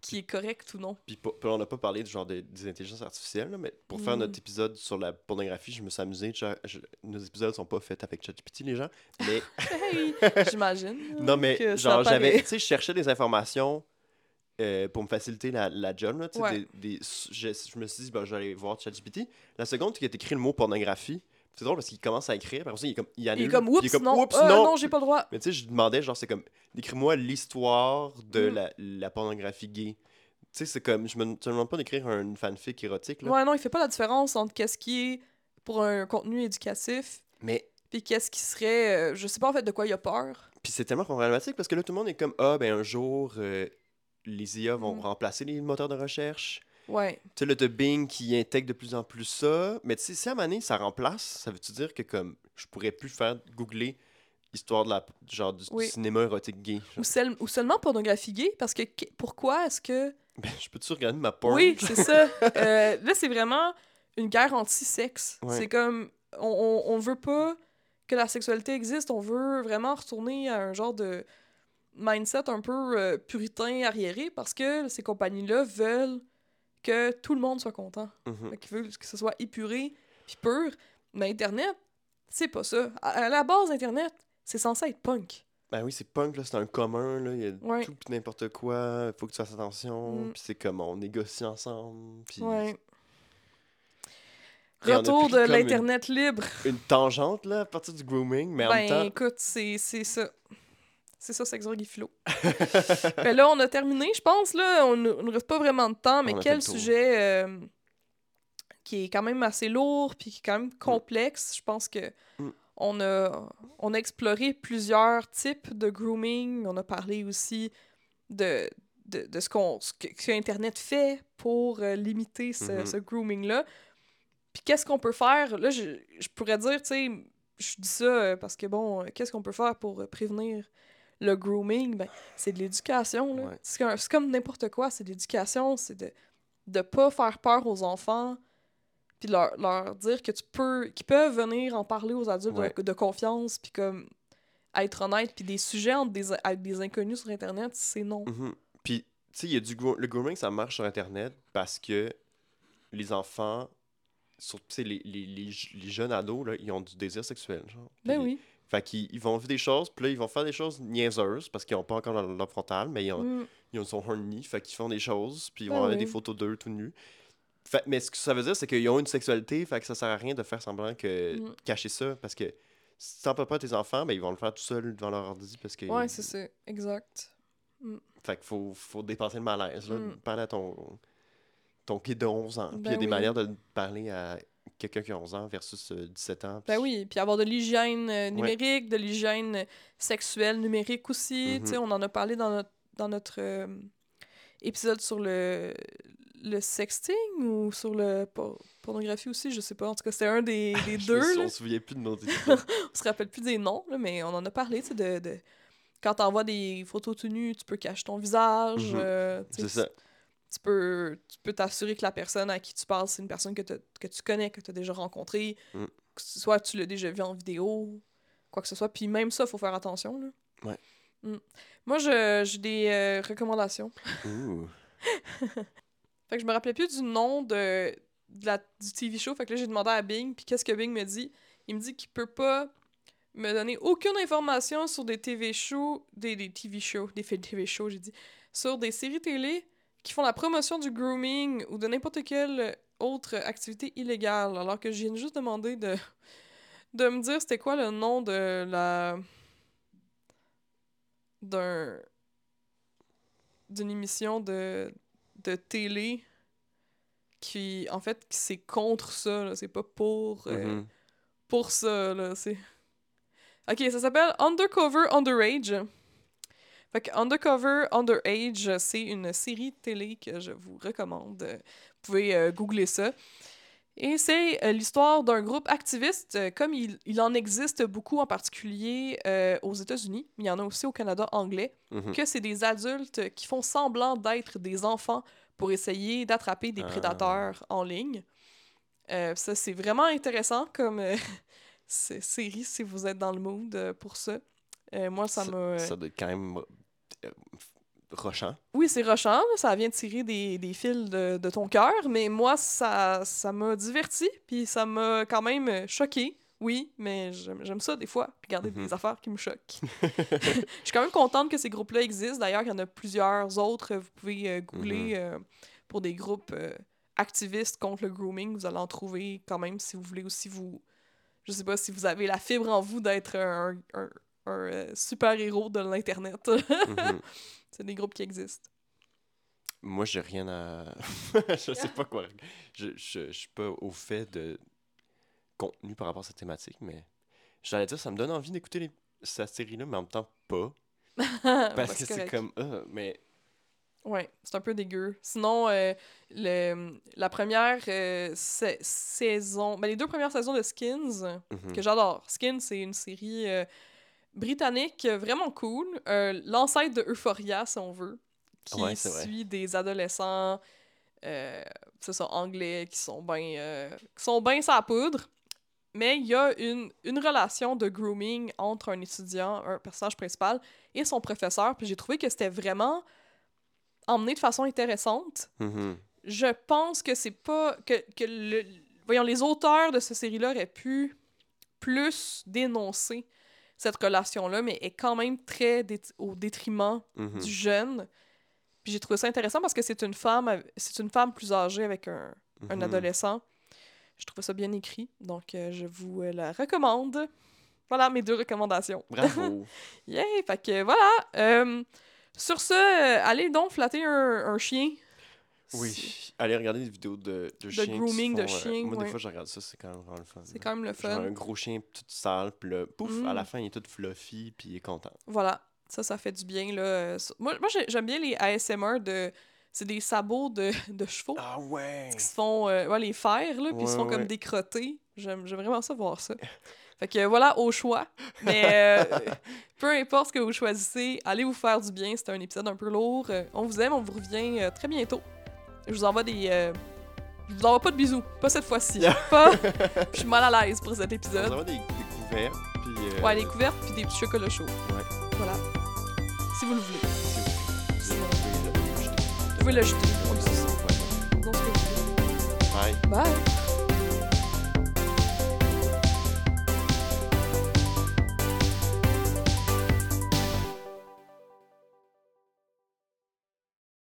qui est correct ou non. Puis, on n'a pas parlé du genre de- des intelligences artificielles, là, mais pour faire Mm. notre épisode sur la pornographie, je me suis amusé. je- nos épisodes sont pas faits avec ChatGPT, les gens. Mais Hey, j'imagine. Non, mais genre, j'avais. Tu sais, je cherchais des informations euh, pour me faciliter la, la job. Là, Ouais. des, des- je, je me suis dit, ben, j'allais voir ChatGPT. La seconde, il a écrit le mot pornographie. C'est drôle parce qu'il commence à écrire. Ça, il est comme. Il, Il est annule, puis oups, non, oups, euh, non. non, j'ai pas le droit. Mais tu sais, je lui demandais, genre, c'est comme. Décris-moi l'histoire de Mm. la, la pornographie gay. Tu sais, c'est comme. Je me, tu me demandes pas d'écrire une fanfic érotique, là. Ouais, non, il fait pas la différence entre qu'est-ce qui est pour un contenu éducatif, Mais. puis qu'est-ce qui serait. euh, je sais pas en fait de quoi il a peur. Puis c'est tellement problématique parce que là, tout le monde est comme. Ah, ben un jour, euh, les IA vont Mm. remplacer les moteurs de recherche. Ouais. Tu sais, le de Bing qui intègre de plus en plus ça. Mais tu sais, si à un moment donné, ça remplace, ça veut-tu dire que comme je pourrais plus faire googler histoire de la genre du, cinéma érotique gay? Ou, seul- ou seulement pornographie gay, parce que pourquoi est-ce que. Ben, je peux-tu regarder ma porn? Oui, c'est ça. Euh, là, c'est vraiment une guerre anti-sexe. Ouais. C'est comme. On, on, on veut pas que la sexualité existe, on veut vraiment retourner à un genre de mindset un peu euh, puritain, arriéré, parce que ces compagnies-là veulent que tout le monde soit content. Fait qu'ils veulent que ce soit épuré puis pur. Mais Internet, c'est pas ça. À, à la base, Internet, c'est censé être punk. Ben oui, c'est punk, là, c'est un commun, là. Il y a Ouais. tout pis n'importe quoi. Faut que tu fasses attention. Mm. Puis c'est comme on négocie ensemble. Puis Ouais. Retour de l'Internet libre. une tangente, là, à partir du grooming. Mais en ben, même temps. écoute, c'est ça. C'est ça, Sex Drug et Philo. ben là, on a terminé, je pense. Là, on ne reste pas vraiment de temps, mais quel sujet euh, qui est quand même assez lourd puis qui est quand même complexe. Je pense que Mm. On a, on a exploré plusieurs types de grooming. On a parlé aussi de, de, de ce, qu'on, ce, que, que Internet fait pour euh, limiter ce, Mhm. ce grooming-là. Puis qu'est-ce qu'on peut faire? Là, je, je pourrais dire, tu sais, je dis ça euh, parce que, bon, qu'est-ce qu'on peut faire pour prévenir le grooming? Ben, c'est de l'éducation. Ouais. C'est, comme- n'importe quoi, c'est de l'éducation, c'est de de pas faire peur aux enfants, puis leur, leur dire que tu peux, qu'ils peuvent venir en parler aux adultes de- Ouais. de, confiance, puis comme être honnête, puis des sujets entre des, avec des inconnus sur Internet, c'est non. Mhm. Puis, tu sais, il y a du gro- le grooming, ça marche sur Internet parce que les enfants, sur, tu sais, les, les, les, les jeunes ados, là, ils ont du désir sexuel. Genre. Ben oui. Fait qu'ils ils vont vivre des choses, puis là, ils vont faire des choses niaiseuses parce qu'ils n'ont pas encore leur, leur frontal, mais ils ont, Mm. ils ont son horny, fait qu'ils font des choses, puis ils vont Ben avoir oui. des photos d'eux tout nus. Fait, mais ce que ça veut dire, c'est qu'ils ont une sexualité, fait que ça sert à rien de faire semblant que Mm. cacher ça, parce que si t'en peux pas tes enfants, ben ils vont le faire tout seuls devant leur ordi, parce que... Ouais, c'est ça, exact. Fait qu'il faut, faut dépasser le malaise, là. Mm. Parler à ton, ton kid de 11 ans. Puis il y a Ben des oui. manières de parler à quelqu'un qui a 11 ans versus euh, 17 ans. Ben oui, puis avoir de l'hygiène euh, numérique, de l'hygiène euh, sexuelle numérique aussi. Mhm. Sais, on en a parlé dans notre, dans notre euh, épisode sur le, le sexting ou sur le por- pornographie aussi, je sais pas. En tout cas, c'était un des, deux. là. On se souvient plus de nos. On se rappelle plus des noms, là, mais on en a parlé, tu sais, de, de... Quand t'envoies des photos tout nues, tu peux cacher ton visage. Mhm. euh, sais, c'est ça. Tu peux tu peux t'assurer que la personne à qui tu parles, c'est une personne que, que tu connais, que tu as déjà rencontrée, Mm. que ce soit tu l'as déjà vu en vidéo, quoi que ce soit. Puis même ça, faut faire attention. Là. Ouais. Mm. Moi, j'ai des euh, recommandations. Ouh. Fait que je me rappelais plus du nom de, de la, du TV show. Fait que là, j'ai demandé à Bing, puis qu'est-ce que Bing me dit? Il me dit qu'il peut pas me donner aucune information sur des TV shows, des, des TV shows, des films TV shows, j'ai dit, sur des séries télé qui font la promotion du grooming ou de n'importe quelle autre activité illégale. Alors que je viens juste demander de, de me dire c'était quoi le nom de la. d'un. d'une émission de, de télé qui, en fait, c'est contre ça. C'est pas pour. euh, Mhm. pour ça, là. C'est. Ok, ça s'appelle Undercover Underage. Fait que Undercover Underage, c'est une série télé que je vous recommande. Vous pouvez euh, googler ça. Et c'est euh, l'histoire d'un groupe activiste, euh, comme il, il en existe beaucoup en particulier euh, aux États-Unis, mais il y en a aussi au Canada anglais, Mhm. que c'est des adultes qui font semblant d'être des enfants pour essayer d'attraper des Ah. prédateurs en ligne. Euh, ça, c'est vraiment intéressant comme euh, série si vous êtes dans le mood euh, pour ça. Euh, moi, ça Ça- m'a. euh, Ça doit être quand même euh, rochant. Oui, c'est rochant, ça vient tirer des, des fils de, de ton cœur, mais moi, ça ça m'a diverti, puis ça m'a quand même euh, choqué. Oui, mais j'aime ça des fois, regarder Mhm. des affaires qui me choquent. Je suis quand même contente que ces groupes-là existent. D'ailleurs, il y en a plusieurs autres. Vous pouvez euh, googler euh, pour des groupes euh, activistes contre le grooming. Vous allez en trouver quand même si vous voulez aussi vous. Je sais pas si vous avez la fibre en vous d'être un, un, un, euh, super-héros de l'Internet. Mhm. C'est des groupes qui existent. Moi, j'ai rien à. je sais pas quoi. Je, je, je suis pas au fait de contenu par rapport à cette thématique, mais j'allais dire, ça me donne envie d'écouter les... cette série-là, mais en même temps pas. Parce Bah, que c'est comme. ah, mais. Ouais, c'est un peu dégueu. Sinon, euh, le, la première euh, sa- saison, ben les deux premières saisons de Skins, mhm. que j'adore. Skins, c'est une série euh, britannique euh, vraiment cool. Euh, L'ancêtre de Euphoria, si on veut, qui Ouais, suit des adolescents, euh, c'est ça, anglais, qui sont bien euh, qui sont bien sa poudre. Mais il y a une, une relation de grooming entre un étudiant, un personnage principal, et son professeur. Puis j'ai trouvé que c'était vraiment emmené de façon intéressante. Mhm. Je pense que c'est pas. que, que le, voyons, les auteurs de cette série-là auraient pu plus dénoncer cette relation-là, mais est quand même très dé- au détriment Mhm. du jeune. Puis j'ai trouvé ça intéressant parce que c'est une femme c'est une femme plus âgée avec un, un Mhm. adolescent. Je trouve ça bien écrit, donc euh, je vous euh, la recommande. Voilà mes deux recommandations. Bravo. Yeah! Fait que voilà. euh, sur ce, allez donc flatter un, un chien. Oui, allez regarder des vidéos de, de, De chiens. qui grooming se de font, euh, chiens, Moi, ouais. des fois, je regarde ça, c'est quand même vraiment le fun. C'est quand même le Genre fun. un gros chien tout sale, puis là, pouf, à la Mm. fin, il est tout fluffy, puis il est content. Voilà, ça, ça fait du bien. Là. Euh, Moi, moi j'ai- j'aime bien les ASMR de. C'est des sabots de, de chevaux Ah ouais! qui se font. euh, ouais, les fers, là, puis ils se font comme décrotter. J'aime vraiment ça voir ça. Fait que voilà, au choix. Mais euh, peu importe ce que vous choisissez, allez vous faire du bien. C'était un épisode un peu lourd. On vous aime, on vous revient très bientôt. Je vous envoie des. euh, Je vous envoie pas de bisous, pas cette fois-ci. pas. Je suis mal à l'aise pour cet On épisode. va des, des couverts, puis... euh, Ouais, les couvertes puis des petits chocolats chauds. Ouais. Voilà. Si vous le voulez. si vous- Sinon, vous pouvez le jeter. Oui, c'est ça. Ouais. Dans ce que vous voulez. Bye. Bye!